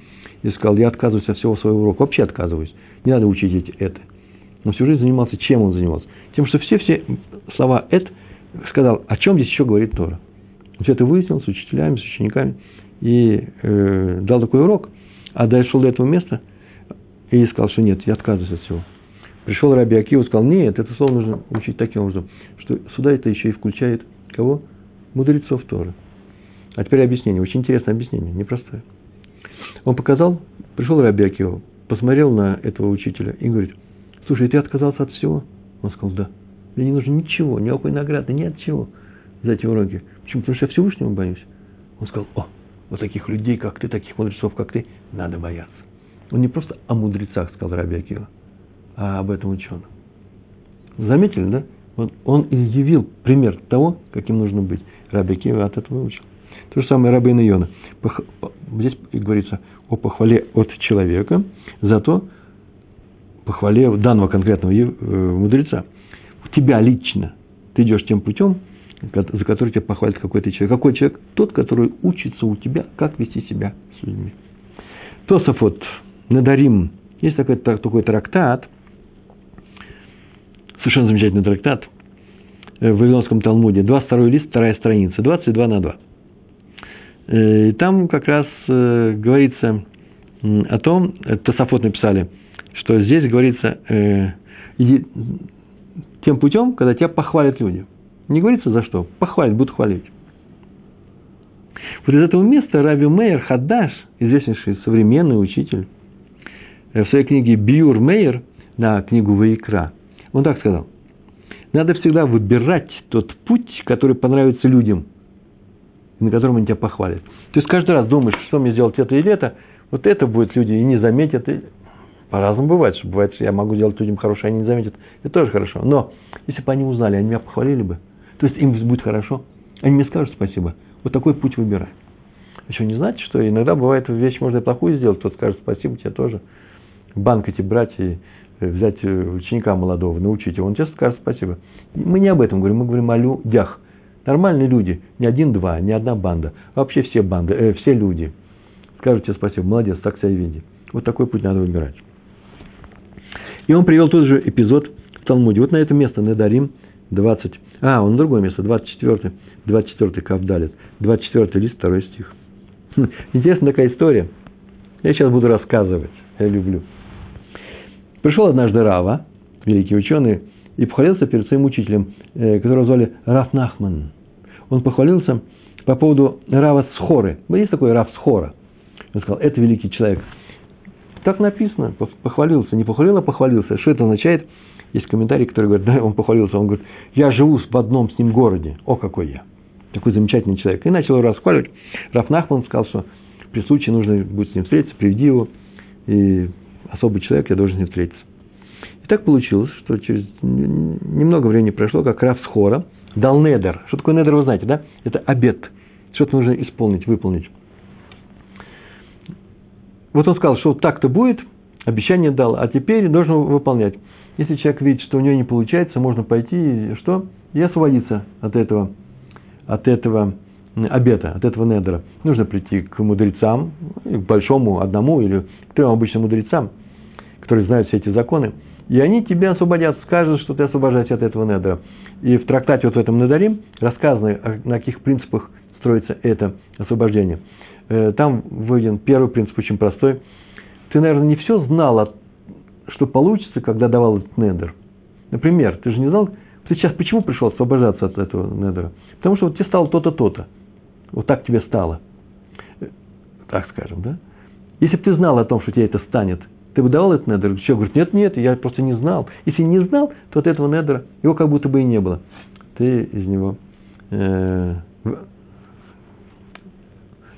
И сказал, я отказываюсь от всего своего урока, вообще отказываюсь. Не надо учить это. Но всю жизнь занимался, чем он занимался? Тем, что все-все слова «эт» сказал, о чем здесь еще говорит Тора. Все это выяснил с учителями, с учениками и э, дал такой урок. А дошел до этого места и сказал, что нет, я отказываюсь от всего. Пришел Раби Акива и сказал, нет, это слово нужно учить таким образом, что сюда это еще и включает кого? Мудрецов Торы. А теперь объяснение, очень интересное объяснение, непростое. Он показал, пришел Раби Акива, посмотрел на этого учителя и говорит, слушай, ты отказался от всего? Он сказал, да. Мне не нужно ничего, никакой награды, ни от чего за эти уроки. Почему? Потому что я Всевышнего боюсь. Он сказал, о, вот таких людей, как ты, таких мудрецов, как ты, надо бояться. Он не просто о мудрецах сказал Раби Акива а об этом ученом. Заметили, да? Вот он изъявил пример того, каким нужно быть. Раби Кива от этого учил. То же самое Рабин Иона. Здесь говорится о похвале от человека, зато похвале данного конкретного э, мудреца. У тебя лично ты идешь тем путем, за который тебя похвалит какой-то человек. Какой человек? Тот, который учится у тебя, как вести себя с людьми. Тософот, Надарим. Есть такой, такой трактат – совершенно замечательный трактат. в Вавилонском Талмуде, 22 лист, вторая страница, 22 на 2. И там как раз говорится о том, Тософот написали, что здесь говорится, иди тем путем, когда тебя похвалят люди. Не говорится за что, похвалят, будут хвалить. Вот из этого места Раби Мейер Хадаш, известнейший современный учитель, в своей книге Биур Мейер на книгу Ваикра, он так сказал. Надо всегда выбирать тот путь, который понравится людям, на котором они тебя похвалят. То есть каждый раз думаешь, что мне сделать это или это, вот это будет люди и не заметят. И... По-разному бывает, что бывает, что я могу делать людям хорошо, они не заметят. Это тоже хорошо. Но если бы они узнали, они меня похвалили бы. То есть им будет хорошо. Они мне скажут спасибо. Вот такой путь выбирай. Еще не знаете, что иногда бывает вещь можно и плохую сделать, кто скажет спасибо тебе тоже. банк эти брать и взять э, ученика молодого, научить его, он честно скажет спасибо. Мы не об этом говорим, мы говорим о людях. Нормальные люди, не один-два, не одна банда, а вообще все банды, э, все люди. Скажут тебе спасибо, молодец, так себя веди. Вот такой путь надо выбирать. И он привел тот же эпизод в Талмуде. Вот на это место Недарим 20. А, он другое место, 24, 24 Кавдалит, 24 лист, второй стих. Интересная такая история. Я сейчас буду рассказывать. Я люблю. Пришел однажды Рава, великий ученый, и похвалился перед своим учителем, э, которого звали Раф Нахман. Он похвалился по поводу Рава Схоры. Есть такой Рав Схора. Он сказал, это великий человек. Так написано, похвалился. Не похвалил, а похвалился. Что это означает? Есть комментарий, который говорит, да, он похвалился, он говорит, я живу в одном с ним городе. О, какой я такой замечательный человек. И начал его расхваливать. Раф Нахман сказал, что при случае нужно будет с ним встретиться, приведи его, и особый человек, я должен с ним встретиться. И так получилось, что через немного времени прошло, как Раф Схора дал недер. Что такое недер, вы знаете, да? Это обед. Что-то нужно исполнить, выполнить. Вот он сказал, что так-то будет, обещание дал, а теперь должен выполнять. Если человек видит, что у него не получается, можно пойти и что? И освободиться от этого от этого обета, от этого недера. Нужно прийти к мудрецам, к большому одному или к трем обычным мудрецам, которые знают все эти законы, и они тебя освободят, скажут, что ты освобождаешься от этого недера. И в трактате вот в этом недарим рассказано, на каких принципах строится это освобождение. Э, там выведен первый принцип очень простой. Ты, наверное, не все знал, что получится, когда давал этот недер. Например, ты же не знал, ты сейчас почему пришел освобождаться от этого недера? Потому что вот тебе стало то-то, то-то. Вот так тебе стало. Так скажем, да? Если бы ты знал о том, что тебе это станет, ты бы давал этот недер? Человек говорит, нет, нет, я просто не знал. Если не знал, то от этого недера его как будто бы и не было. Ты из него, э,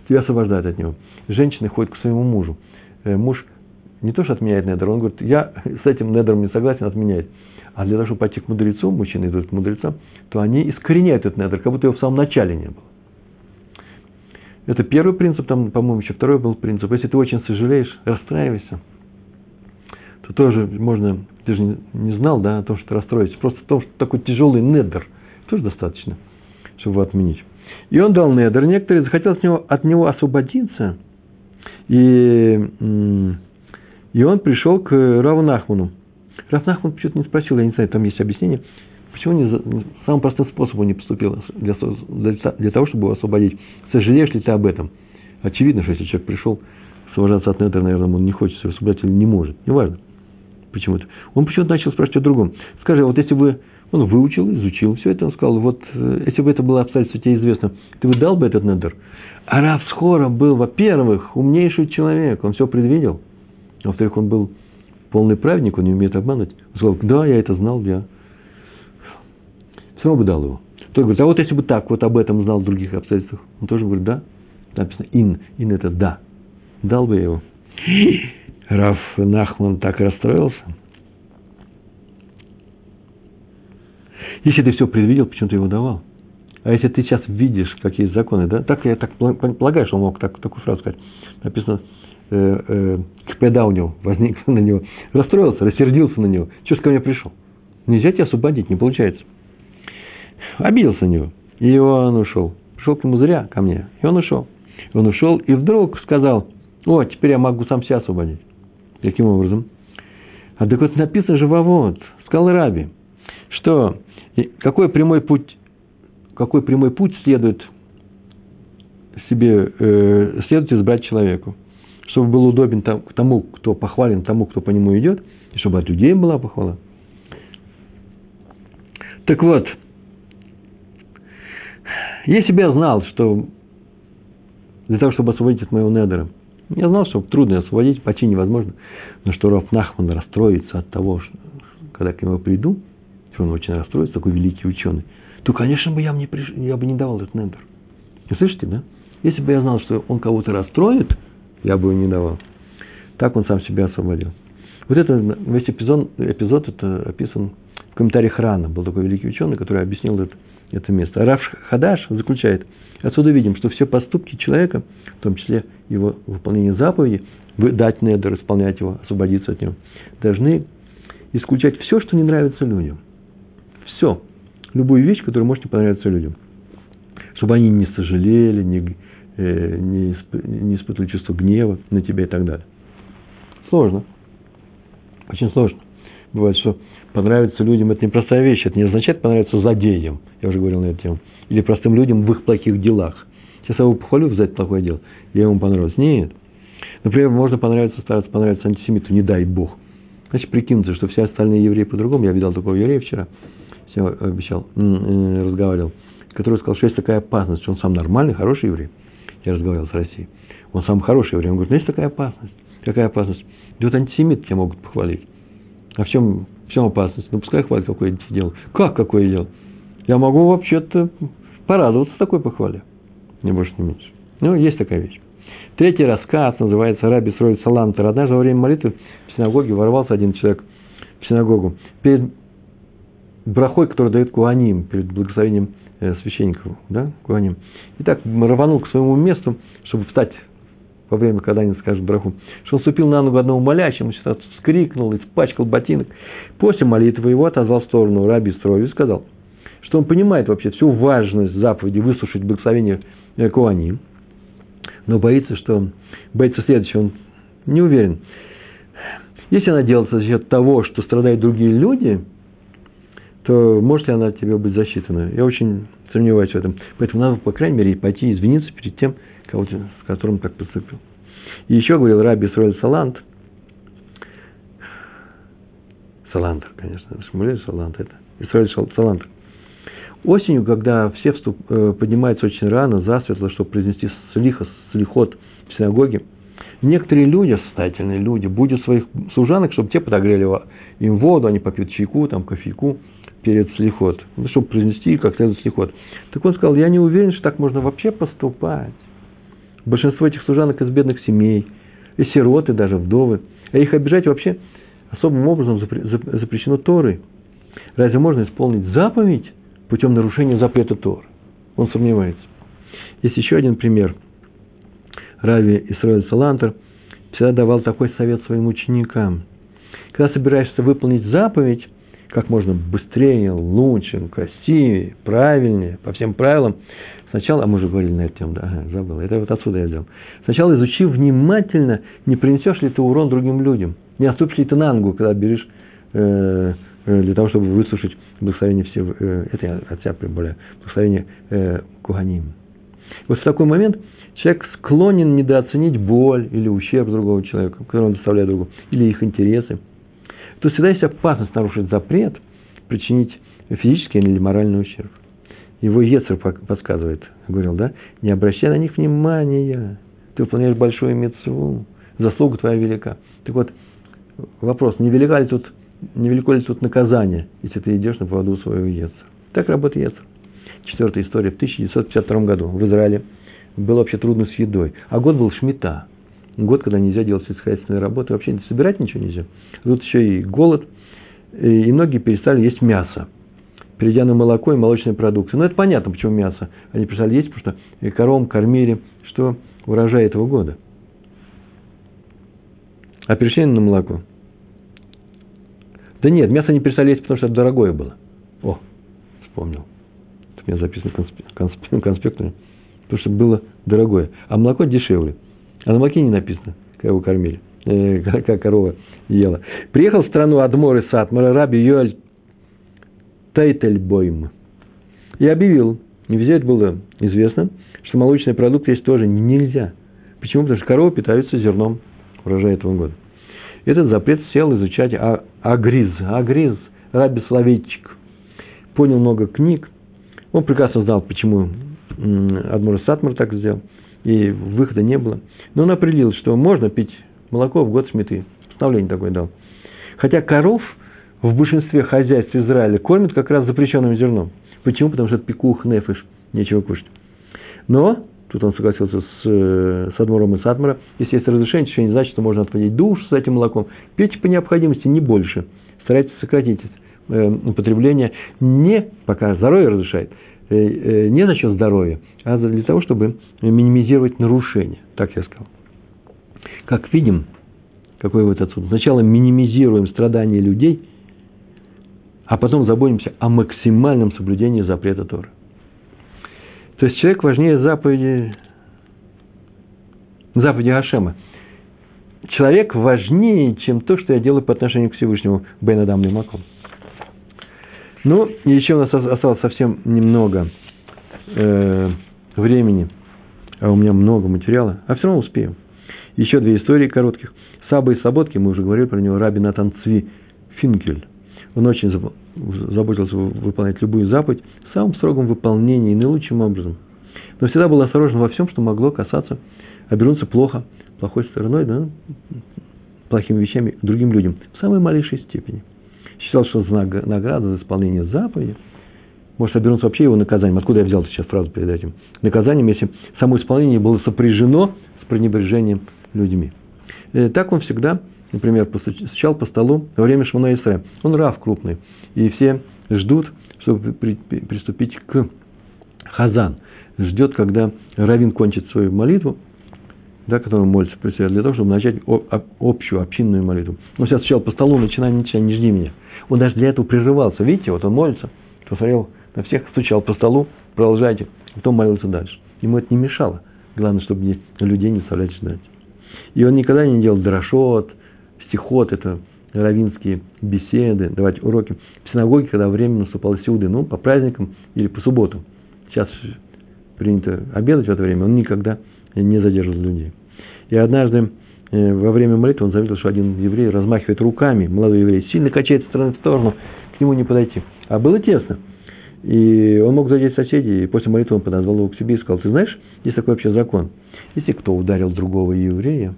тебя освобождают от него. Женщины ходят к своему мужу. Э, муж не то, что отменяет недер, он говорит, я с этим недером не согласен, отменяет. А для того, чтобы пойти к мудрецу, мужчины идут к мудрецам, то они искореняют этот недр, как будто его в самом начале не было. Это первый принцип, там, по-моему, еще второй был принцип. Если ты очень сожалеешь, расстраивайся, то тоже можно, ты же не, знал, да, о том, что ты расстроишься. Просто о том, что такой тяжелый недр, тоже достаточно, чтобы его отменить. И он дал недр. Некоторые захотел от него, от него освободиться, и, и он пришел к Равнахману. Рафнахман почему-то не спросил, я не знаю, там есть объяснение, почему не, самым простым способом не поступил для, для, для того, чтобы его освободить. Сожалеешь ли ты об этом? Очевидно, что если человек пришел освобождаться от недра, наверное, он не хочет себя освобождать или не может. Неважно. Почему-то. Он почему-то начал спрашивать о другом. Скажи, а вот если бы он выучил, изучил все это, он сказал, вот э, если бы это было обстоятельство тебе известно, ты бы дал бы этот недр? А Раф Схора был, во-первых, умнейший человек, он все предвидел. Во-вторых, он был полный праведник, он не умеет обманывать. Он сказал, да, я это знал, я равно бы дал его. Тот говорит, а вот если бы так, вот об этом знал в других обстоятельствах, он тоже говорит, да. Написано ин, ин это да. Дал бы я его. Раф Нахман так расстроился. Если ты все предвидел, почему ты его давал? А если ты сейчас видишь, какие законы, да? Так я так полагаю, что он мог так, такую фразу сказать. Написано, э, э, когда у него возник на него, расстроился, рассердился на него. Ж ко мне пришел? Нельзя тебя освободить, не получается. Обиделся на него. И он ушел. Пришел к нему зря, ко мне. И он ушел. Он ушел и вдруг сказал, о, теперь я могу сам себя освободить. Каким образом? А так вот написано же Вавод, сказал Раби, что какой прямой путь, какой прямой путь следует себе, э, следует избрать человеку? Чтобы был удобен тому, кто похвален, тому, кто по нему идет, и чтобы от людей была похвала. Так вот, если бы я знал, что для того, чтобы освободить от моего недера, я знал, что трудно освободить, почти невозможно, но что Раф Нахман расстроится от того, что, когда к нему приду, что он очень расстроится, такой великий ученый, то, конечно бы, я, мне приш... я бы не давал этот недер. Вы слышите, да? Если бы я знал, что он кого-то расстроит, я бы его не давал. Так он сам себя освободил. Вот это, весь эпизод, эпизод это описан в комментариях Рана. Был такой великий ученый, который объяснил это, это место. А Раф Хадаш заключает, отсюда видим, что все поступки человека, в том числе его выполнение заповеди, дать недер, исполнять его, освободиться от него, должны исключать все, что не нравится людям. Все. Любую вещь, которая может не понравиться людям. Чтобы они не сожалели, не, э, не, исп, не испытывали чувство гнева на тебя и так далее. Сложно. Очень сложно. Бывает, что понравится людям, это непростая вещь, это не означает понравиться злодеям, я уже говорил на эту тему, или простым людям в их плохих делах. Сейчас я его похвалю за это плохое дело, я ему понравился. Нет. Например, можно понравиться, стараться понравиться антисемиту, не дай бог. Значит, прикинуться, что все остальные евреи по-другому. Я видел такого еврея вчера, все обещал, э, разговаривал, который сказал, что есть такая опасность, что он сам нормальный, хороший еврей. Я разговаривал с Россией. Он сам хороший еврей. Он говорит, ну есть такая опасность. Какая опасность? Да вот антисемиты тебя могут похвалить. А в чем, в чем опасность? Ну, пускай хвалит, какое я делал. Как какое дело? Я могу вообще-то порадоваться такой похвале. Не больше, не меньше. Ну, есть такая вещь. Третий рассказ называется «Раби строит салантер». Однажды во время молитвы в синагоге ворвался один человек в синагогу. Перед брахой, который дает Куаним, перед благословением э, священников, да, Куаним. И так рванул к своему месту, чтобы встать во время, когда они скажут браху, что он ступил на ногу одному молящему, что вскрикнул, испачкал ботинок. После молитвы его отозвал в сторону раби Строю и сказал, что он понимает вообще всю важность заповеди выслушать благословение Куани, но боится, что боится следующего, он не уверен. Если она делается за счет того, что страдают другие люди, то может ли она от тебя быть засчитана? Я очень сомневаюсь в этом. Поэтому надо, по крайней мере, пойти извиниться перед тем, кого-то, с которым так поступил. И еще говорил Раби Исраиль Салант, Салантер, конечно, Шмулель Салант, это Исраиль Салантер. Осенью, когда все вступ, э, поднимаются очень рано, засветло, чтобы произнести слиха, слихот в синагоге, некоторые люди, состоятельные люди, будут своих служанок, чтобы те подогрели им воду, они попьют чайку, там, кофейку перед слихот, ну, чтобы произнести как следует слихот. Так он сказал, я не уверен, что так можно вообще поступать. Большинство этих служанок из бедных семей, и сироты, даже вдовы. А их обижать вообще особым образом запрещено Торой. Разве можно исполнить заповедь путем нарушения запрета Торы? Он сомневается. Есть еще один пример. Рави Исраиль Салантер всегда давал такой совет своим ученикам. Когда собираешься выполнить заповедь, как можно быстрее, лучше, красивее, правильнее, по всем правилам, Сначала, а мы уже говорили на эту тему, да, ага, забыл, это вот отсюда я взял. Сначала изучи внимательно, не принесешь ли ты урон другим людям, не оступишь ли ты на ногу, когда берешь э, для того, чтобы выслушать благословение все, э, это я от себя прибавляю, благословение э, Куганим. Вот в такой момент человек склонен недооценить боль или ущерб другого человека, который он доставляет другу, или их интересы. То всегда есть опасность нарушить запрет, причинить физический или моральный ущерб его Ецер подсказывает, говорил, да, не обращай на них внимания, ты выполняешь большую мецву, заслуга твоя велика. Так вот, вопрос, не велика ли тут, не велико ли тут наказание, если ты идешь на поводу своего Ецера? Так работает Ецер. Четвертая история. В 1952 году в Израиле было вообще трудно с едой. А год был шмита. Год, когда нельзя делать сельскохозяйственные работы, вообще собирать ничего нельзя. Тут еще и голод, и многие перестали есть мясо перейдя на молоко и молочные продукты. Но это понятно, почему мясо они перестали есть, потому что коровам кормили, что урожай этого года. А перешли на молоко. Да нет, мясо не перестали есть, потому что это дорогое было. О, вспомнил. Это у меня записано конспектами. Конспект, потому что было дорогое. А молоко дешевле. А на молоке не написано, как его кормили, э, как корова ела. Приехал в страну Адмор и Сатмара, раби Йоэль Тейтельбойм. И объявил, и везде это было известно, что молочный продукт есть тоже нельзя. Почему? Потому что коровы питаются зерном урожая этого года. Этот запрет сел изучать а, Агриз. Агриз, Раби Словечик. Понял много книг. Он прекрасно знал, почему Адмур Сатмар так сделал. И выхода не было. Но он определил, что можно пить молоко в год шмиты. Постановление такое дал. Хотя коров в большинстве хозяйств Израиля кормят как раз запрещенным зерном. Почему? Потому что это пикух нефиш, нечего кушать. Но, тут он согласился с, э, с Адмуром и Садмара, если есть разрешение, еще не значит, что можно отводить душ с этим молоком. Пейте по необходимости, не больше. Старайтесь сократить э, употребление не пока здоровье разрешает, э, э, не за счет здоровья, а для того, чтобы минимизировать нарушения. Так я сказал. Как видим, какой вот отсюда. Сначала минимизируем страдания людей, а потом заботимся о максимальном соблюдении запрета Тора. То есть человек важнее заповеди, заповеди Ашема. Человек важнее, чем то, что я делаю по отношению к Всевышнему Бен Адам Лимаком. Ну, еще у нас осталось совсем немного э, времени, а у меня много материала, а все равно успеем. Еще две истории коротких. Саба и Саботки, мы уже говорили про него, Раби Натан Цви Финкель. Он очень заботился выполнять любую заповедь в самом строгом выполнении и наилучшим образом. Но всегда был осторожен во всем, что могло касаться, обернуться плохо, плохой стороной, да, плохими вещами другим людям в самой малейшей степени. Считал, что награда за исполнение заповеди может обернуться вообще его наказанием. Откуда я взял сейчас фразу перед этим? Наказанием, если само исполнение было сопряжено с пренебрежением людьми. Э, так он всегда, например, постучал по столу во время Шмона Исре. Он рав крупный. И все ждут, чтобы приступить к хазан. Ждет, когда равин кончит свою молитву, да, которую молится при для того, чтобы начать общую общинную молитву. Он сейчас стучал по столу, начинай, начинай, не жди меня. Он даже для этого прерывался. Видите, вот он молится, посмотрел на всех, стучал по столу, продолжайте, потом молился дальше. Ему это не мешало. Главное, чтобы людей не заставлять ждать. И он никогда не делал дрошот, стихот, это равинские беседы, давать уроки в синагоге, когда время наступало сюды, ну, по праздникам или по субботу. Сейчас принято обедать в это время, он никогда не задерживал людей. И однажды э, во время молитвы он заметил, что один еврей размахивает руками, молодой еврей, сильно качает стороны в сторону, к нему не подойти. А было тесно. И он мог задеть соседей, и после молитвы он подозвал его к себе и сказал, ты знаешь, есть такой вообще закон. Если кто ударил другого еврея,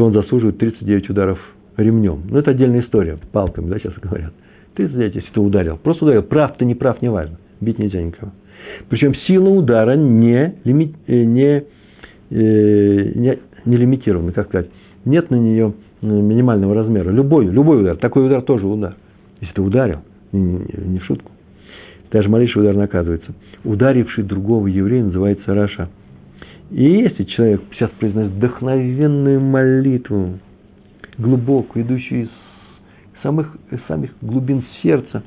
то он заслуживает 39 ударов ремнем. Ну, это отдельная история, палками, да, сейчас говорят. 39, если ты ударил. Просто ударил. Прав ты, не прав, не важно. Бить нельзя никого. Причем сила удара не, лими, э, не, э, не, не лимитирована, как сказать. Нет на нее э, минимального размера. Любой, любой удар. Такой удар тоже удар. Если ты ударил, не, не в шутку. Даже малейший удар наказывается. Ударивший другого еврея называется Раша. И если человек сейчас произносит вдохновенную молитву, глубокую, идущую из самых, из самых глубин сердца,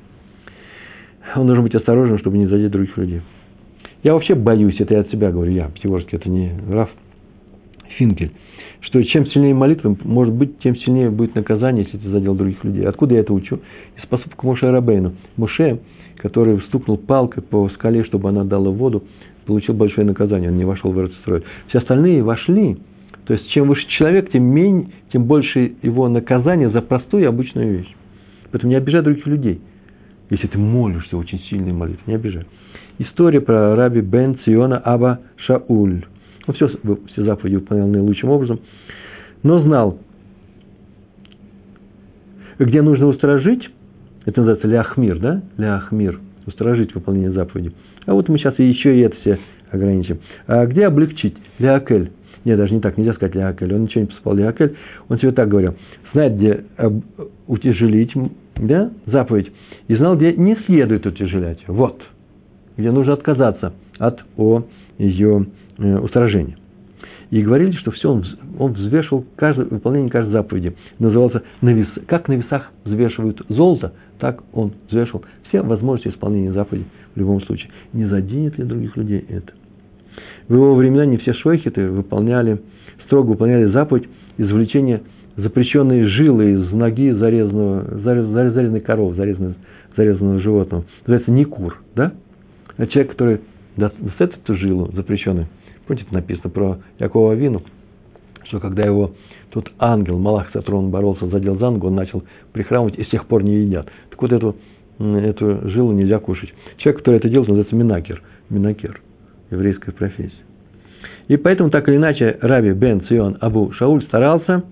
он должен быть осторожен, чтобы не задеть других людей. Я вообще боюсь, это я от себя говорю, я, Пятигорский, это не Раф Финкель, что чем сильнее молитва, может быть, тем сильнее будет наказание, если ты задел других людей. Откуда я это учу? Из поступка Моше Рабейну. Моше, который стукнул палкой по скале, чтобы она дала воду, получил большое наказание, он не вошел в Эрцестрой. Все остальные вошли. То есть, чем выше человек, тем, менее, тем больше его наказание за простую и обычную вещь. Поэтому не обижай других людей. Если ты молишься очень сильной молитвой, не обижай. История про раби Бен Циона Аба Шауль. Он все, все заповеди выполнял наилучшим образом, но знал, где нужно устражить, это называется ляхмир, да? Ляхмир, устражить выполнение заповеди – а вот мы сейчас еще и это все ограничим. А где облегчить? Леакель. Нет, даже не так, нельзя сказать Леакель. Он ничего не посыпал Леакель. Он себе так говорил. Знает, где утяжелить да, заповедь. И знал, где не следует утяжелять. Вот. Где нужно отказаться от о ее э, устражения. И говорили, что все, он, он взвешивал каждое, выполнение каждой заповеди. Назывался на вес, как на весах взвешивают золото, так он взвешивал все возможности исполнения заповедей в любом случае. Не заденет ли других людей это? В его времена не все швейхеты выполняли, строго выполняли заповедь извлечения запрещенные жилы из ноги зарезанного, зарезанной коровы, зарезанного, зарезанного животного. Называется никур, да? А человек, который достает эту жилу запрещенную, помните, написано про Якова Вину, что когда его тот ангел, Малах Сатрон, боролся, задел за ногу, он начал прихрамывать и с тех пор не едят. Так вот эту, эту жилу нельзя кушать. Человек, который это делает, называется минакер. Минакер. Еврейская профессия. И поэтому, так или иначе, Раби Бен Цион Абу Шауль старался,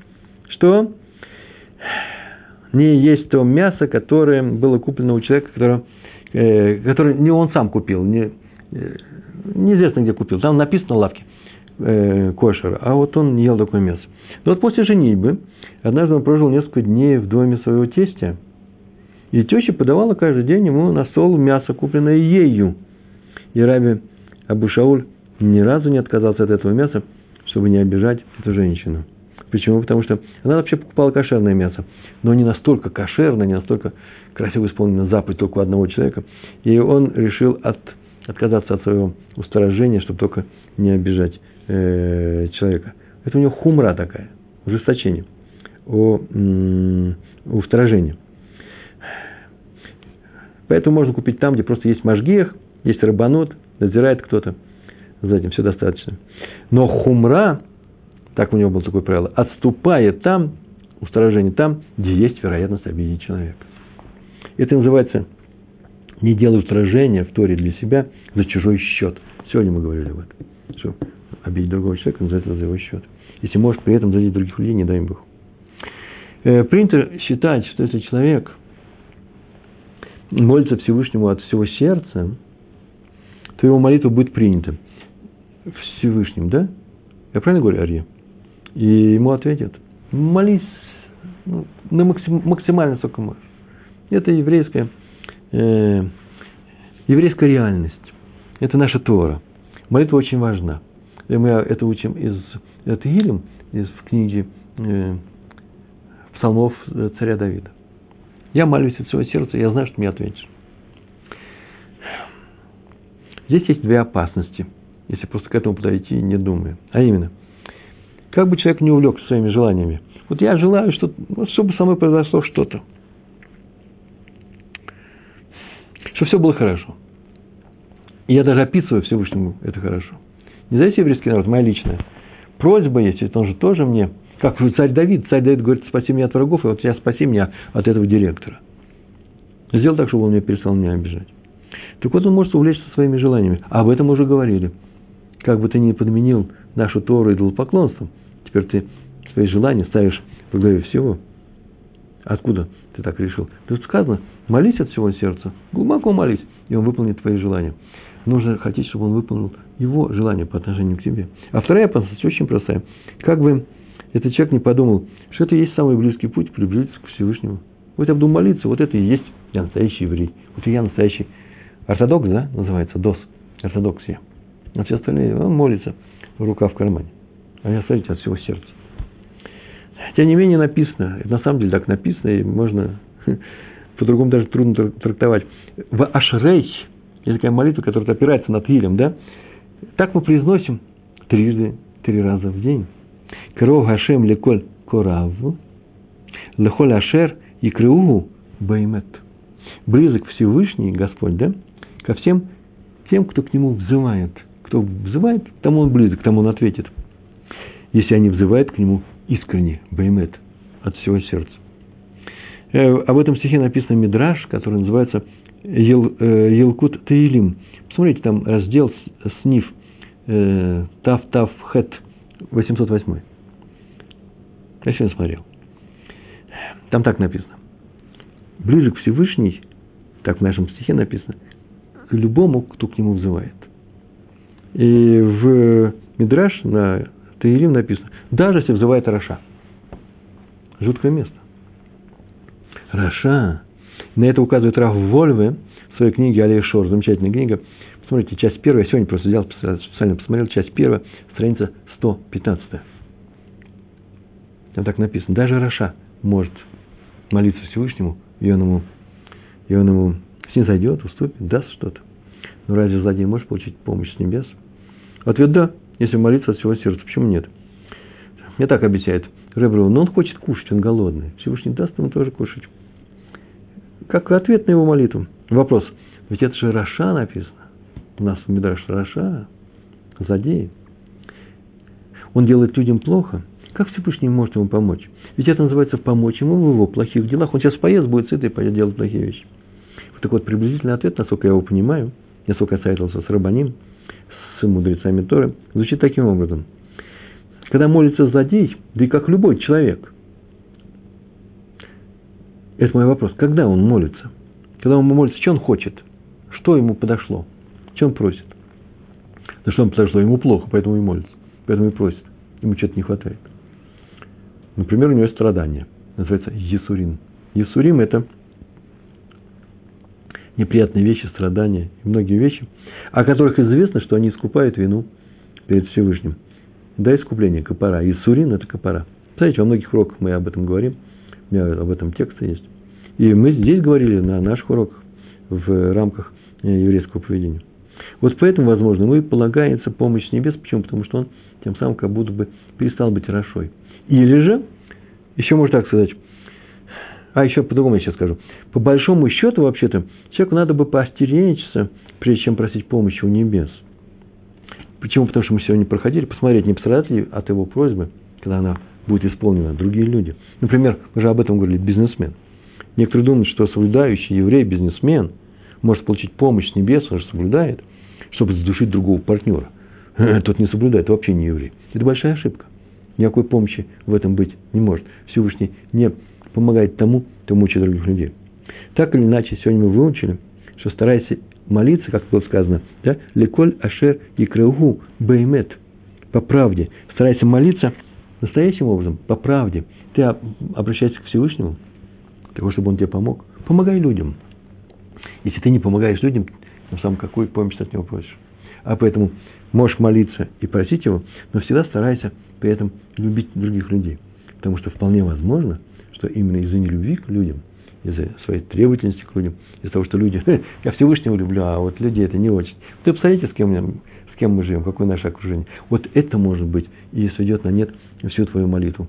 что не есть то мясо, которое было куплено у человека, которое, э, которое не он сам купил, не, э, неизвестно где купил. Там написано на лавке э, кошер, а вот он ел такое мясо. Но вот после женитьбы, однажды он прожил несколько дней в доме своего тестя, и теща подавала каждый день ему на стол мясо, купленное ею. И Раби Абушауль ни разу не отказался от этого мяса, чтобы не обижать эту женщину. Почему? Потому что она вообще покупала кошерное мясо, но не настолько кошерное, не настолько красиво исполнена заповедь только у одного человека. И он решил от, отказаться от своего устражения, чтобы только не обижать э, человека. Это у него хумра такая, ужесточение, о, м- устражение. Поэтому можно купить там, где просто есть мажгех, есть рабанот, надзирает кто-то за этим, все достаточно. Но хумра, так у него было такое правило, отступает там, устражение там, где есть вероятность обидеть человека. Это называется не делай устражения в Торе для себя за чужой счет. Сегодня мы говорили об этом. Что обидеть другого человека называется за его счет. Если может при этом задеть других людей, не дай им Бог. Э, принято считать, что если человек молится Всевышнему от всего сердца, то его молитва будет принята. Всевышним, да? Я правильно говорю, Арье? И ему ответят, молись ну, на максим, максимально, сколько можешь. Это еврейская, э, еврейская реальность. Это наша Тора. Молитва очень важна. И мы это учим из это Илем, из книги э, псалмов царя Давида. Я молюсь от всего сердца, я знаю, что мне ответишь. Здесь есть две опасности, если просто к этому подойти, не думая. А именно, как бы человек не увлекся своими желаниями. Вот я желаю, что, вот, чтобы со мной произошло что-то. Чтобы все было хорошо. И я даже описываю Всевышнему это хорошо. Не за еврейский народ, моя личная. Просьба есть, ведь он же тоже мне, как царь Давид. Царь Давид говорит, спаси меня от врагов, и вот я спаси меня от этого директора. Сделал так, чтобы он меня перестал меня обижать. Так вот, он может увлечься своими желаниями. Об этом уже говорили. Как бы ты ни подменил нашу Тору идолопоклонством, теперь ты свои желания ставишь во главе всего. Откуда ты так решил? Тут сказано, молись от всего сердца, глубоко молись, и он выполнит твои желания. Нужно хотеть, чтобы он выполнил его желание по отношению к тебе. А вторая опасность очень простая. Как бы этот человек не подумал, что это и есть самый близкий путь приблизиться к Всевышнему. Вот я буду молиться, вот это и есть я настоящий еврей. Вот я настоящий Ортодокс, да, называется, ДОС, ортодоксия. А все остальные, он молится, рука в кармане. А я, смотрите, от всего сердца. Тем не менее написано, это на самом деле так написано, и можно по-другому даже трудно трактовать. В Ашрей, есть такая молитва, которая опирается над Илем, да? Так мы произносим трижды, три раза в день. Кров Хашем леколь кораву, лехоль ашер и крыугу баймет. Близок Всевышний Господь, да? ко всем тем, кто к нему взывает. Кто взывает, тому он близок, тому он ответит. Если они взывают к нему искренне, баймет, от всего сердца. Э, об этом стихе написано Мидраш, который называется Ел, э, Елкут Таилим. Посмотрите, там раздел сниф э, Тав Тав Хет 808. Я сегодня смотрел. Там так написано. Ближе к Всевышней, так в нашем стихе написано – к любому, кто к нему взывает. И в Мидраш на Таирим написано, даже если взывает Раша. Жуткое место. Раша. На это указывает Раф Вольве в своей книге Алия Шор, замечательная книга. Посмотрите, часть первая, я сегодня просто взял, специально посмотрел, часть первая, страница 115. Там так написано, даже Раша может молиться Всевышнему, и он ему, и он ему снизойдет, уступит, даст что-то. Но разве злодей может получить помощь с небес? Ответ – да, если молиться от всего сердца. Почему нет? Мне так обещает Реброва, но он хочет кушать, он голодный. Всевышний даст ему тоже кушать. Как ответ на его молитву. Вопрос. Ведь это же רשע написано. У нас в Мидраш רשע. Злодей. Он делает людям плохо. Как Всевышний может ему помочь? Ведь это называется помочь ему в его плохих делах. Он сейчас поест, будет сытый, пойдет делать плохие вещи. Вот так вот, приблизительный ответ, насколько я его понимаю, насколько я советовался с רבנים, с мудрецами Торы, звучит таким образом. Когда молится злодей, да и как любой человек, это мой вопрос, когда он молится? Когда он молится, что он хочет? Что ему подошло? Что он просит? Да что он подошло? Ему плохо, поэтому и молится. Поэтому и просит. Ему что-то не хватает. Например, у него есть страдание. Называется Есурин. Есурим – это неприятные вещи, страдания и многие вещи, о которых известно, что они искупают вину перед Всевышним. Да, искупление, капара. Исурин – это капара. Знаете, во многих уроках мы об этом говорим, у меня об этом тексты есть. И мы здесь говорили на наших уроках в рамках э, еврейского поведения. Вот поэтому, возможно, ему и полагается помощь с небес. Почему? Потому что он тем самым как будто бы перестал быть Рашой. Или же, еще можно так сказать, а еще по-другому я сейчас скажу. По большому счету, вообще-то, человеку надо бы поостеречься, прежде чем просить помощи у небес. Почему? Потому что мы сегодня проходили, посмотреть, не пострадают ли от его просьбы, когда она будет исполнена другие люди. Например, мы же об этом говорили, бизнесмен. Некоторые думают, что соблюдающий еврей, бизнесмен, может получить помощь с небес, он же соблюдает, чтобы задушить другого партнера. Тот не соблюдает, вообще не еврей. Это большая ошибка. Никакой помощи в этом быть не может. Всевышний не помогает тому, кто мучает других людей. Так или иначе, сегодня мы выучили, что старайся молиться, как было сказано, да, леколь ашер и крeuгу беймет, по правде. Старайся молиться настоящим образом, по правде. Ты обращайся к Всевышнему, того, чтобы он тебе помог. Помогай людям. Если ты не помогаешь людям, тем самым какую помощь ты от него просишь? А поэтому можешь молиться и просить его, но всегда старайся при этом любить других людей. Потому что вполне возможно, что именно из-за нелюбви к людям – из-за своей требовательности к людям, из-за того, что люди, я Всевышнего люблю, а вот люди это не очень. Вы посмотрите, с кем, с кем мы живем, какое наше окружение. Вот это может быть и сведет на нет всю твою молитву.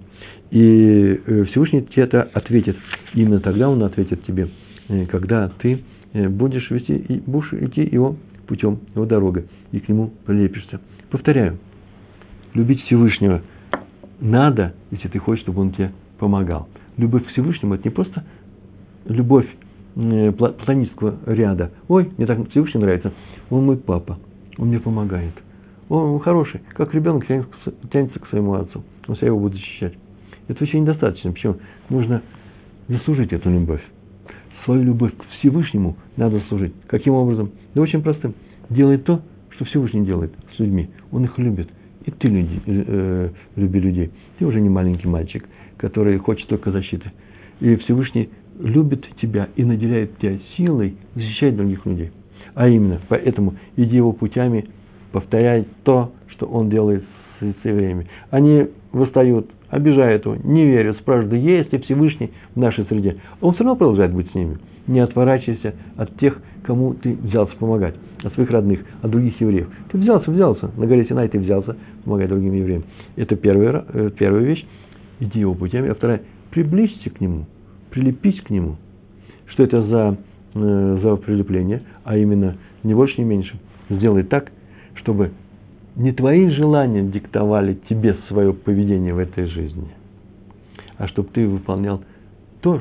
И э, Всевышний тебе это ответит. Именно тогда он ответит тебе, э, когда ты э, будешь вести, и будешь идти его путем, его дорогой, и к нему прилепишься. Повторяю, любить Всевышнего надо, если ты хочешь, чтобы он тебе помогал. Любовь к Всевышнему – это не просто любовь э, платонического ряда. Ой, мне так Всевышний нравится. Он мой папа. Он мне помогает. Он хороший. Как ребенок тянется к своему отцу. Он себя его будет защищать. Это еще недостаточно. Почему? Нужно заслужить эту любовь. Свою любовь к Всевышнему надо заслужить. Каким образом? Да очень простым. Делай то, что Всевышний делает с людьми. Он их любит. И ты люди, э, э, люби людей. Ты уже не маленький мальчик, который хочет только защиты. И Всевышний любит тебя и наделяет тебя силой защищать других людей. А именно, поэтому иди его путями, повторяй то, что он делает с евреями. Они восстают, обижают его, не верят, спрашивают, да есть ли Всевышний в нашей среде. Он все равно продолжает быть с ними. Не отворачивайся от тех, кому ты взялся помогать, от своих родных, от других евреев. Ты взялся, взялся. На горе Синай ты взялся помогать другим евреям. Это первая, э, первая вещь. Иди его путями. А вторая, приблизься к нему – прилепись к нему. Что это за, э, за прилепление? А именно, не больше, не меньше. Сделай так, чтобы не твои желания диктовали тебе свое поведение в этой жизни, а чтобы ты выполнял то,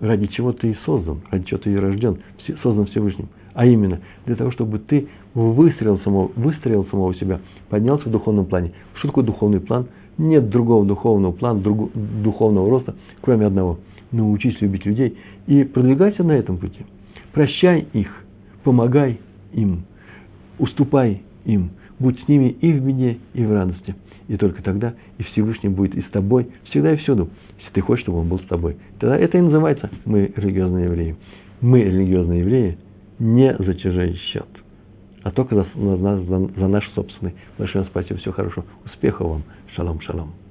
ради чего ты и создан, ради чего ты и рожден, создан Всевышним. А именно, для того, чтобы ты выстроил самого, выстроил самого себя, поднялся в духовном плане. Что такое духовный план? Нет другого духовного плана, друг, духовного роста, кроме одного – научись любить людей и продвигайся на этом пути. Прощай их, помогай им, уступай им, будь с ними и в беде, и в радости. И только тогда и Всевышний будет и с тобой всегда и всюду, если ты хочешь, чтобы он был с тобой. Тогда это и называется мы религиозные евреи. Мы религиозные евреи не за чужой счет, а только за, за, за, за наш собственный. Большое спасибо, всего хорошего. Успехов вам. Шалом, шалом.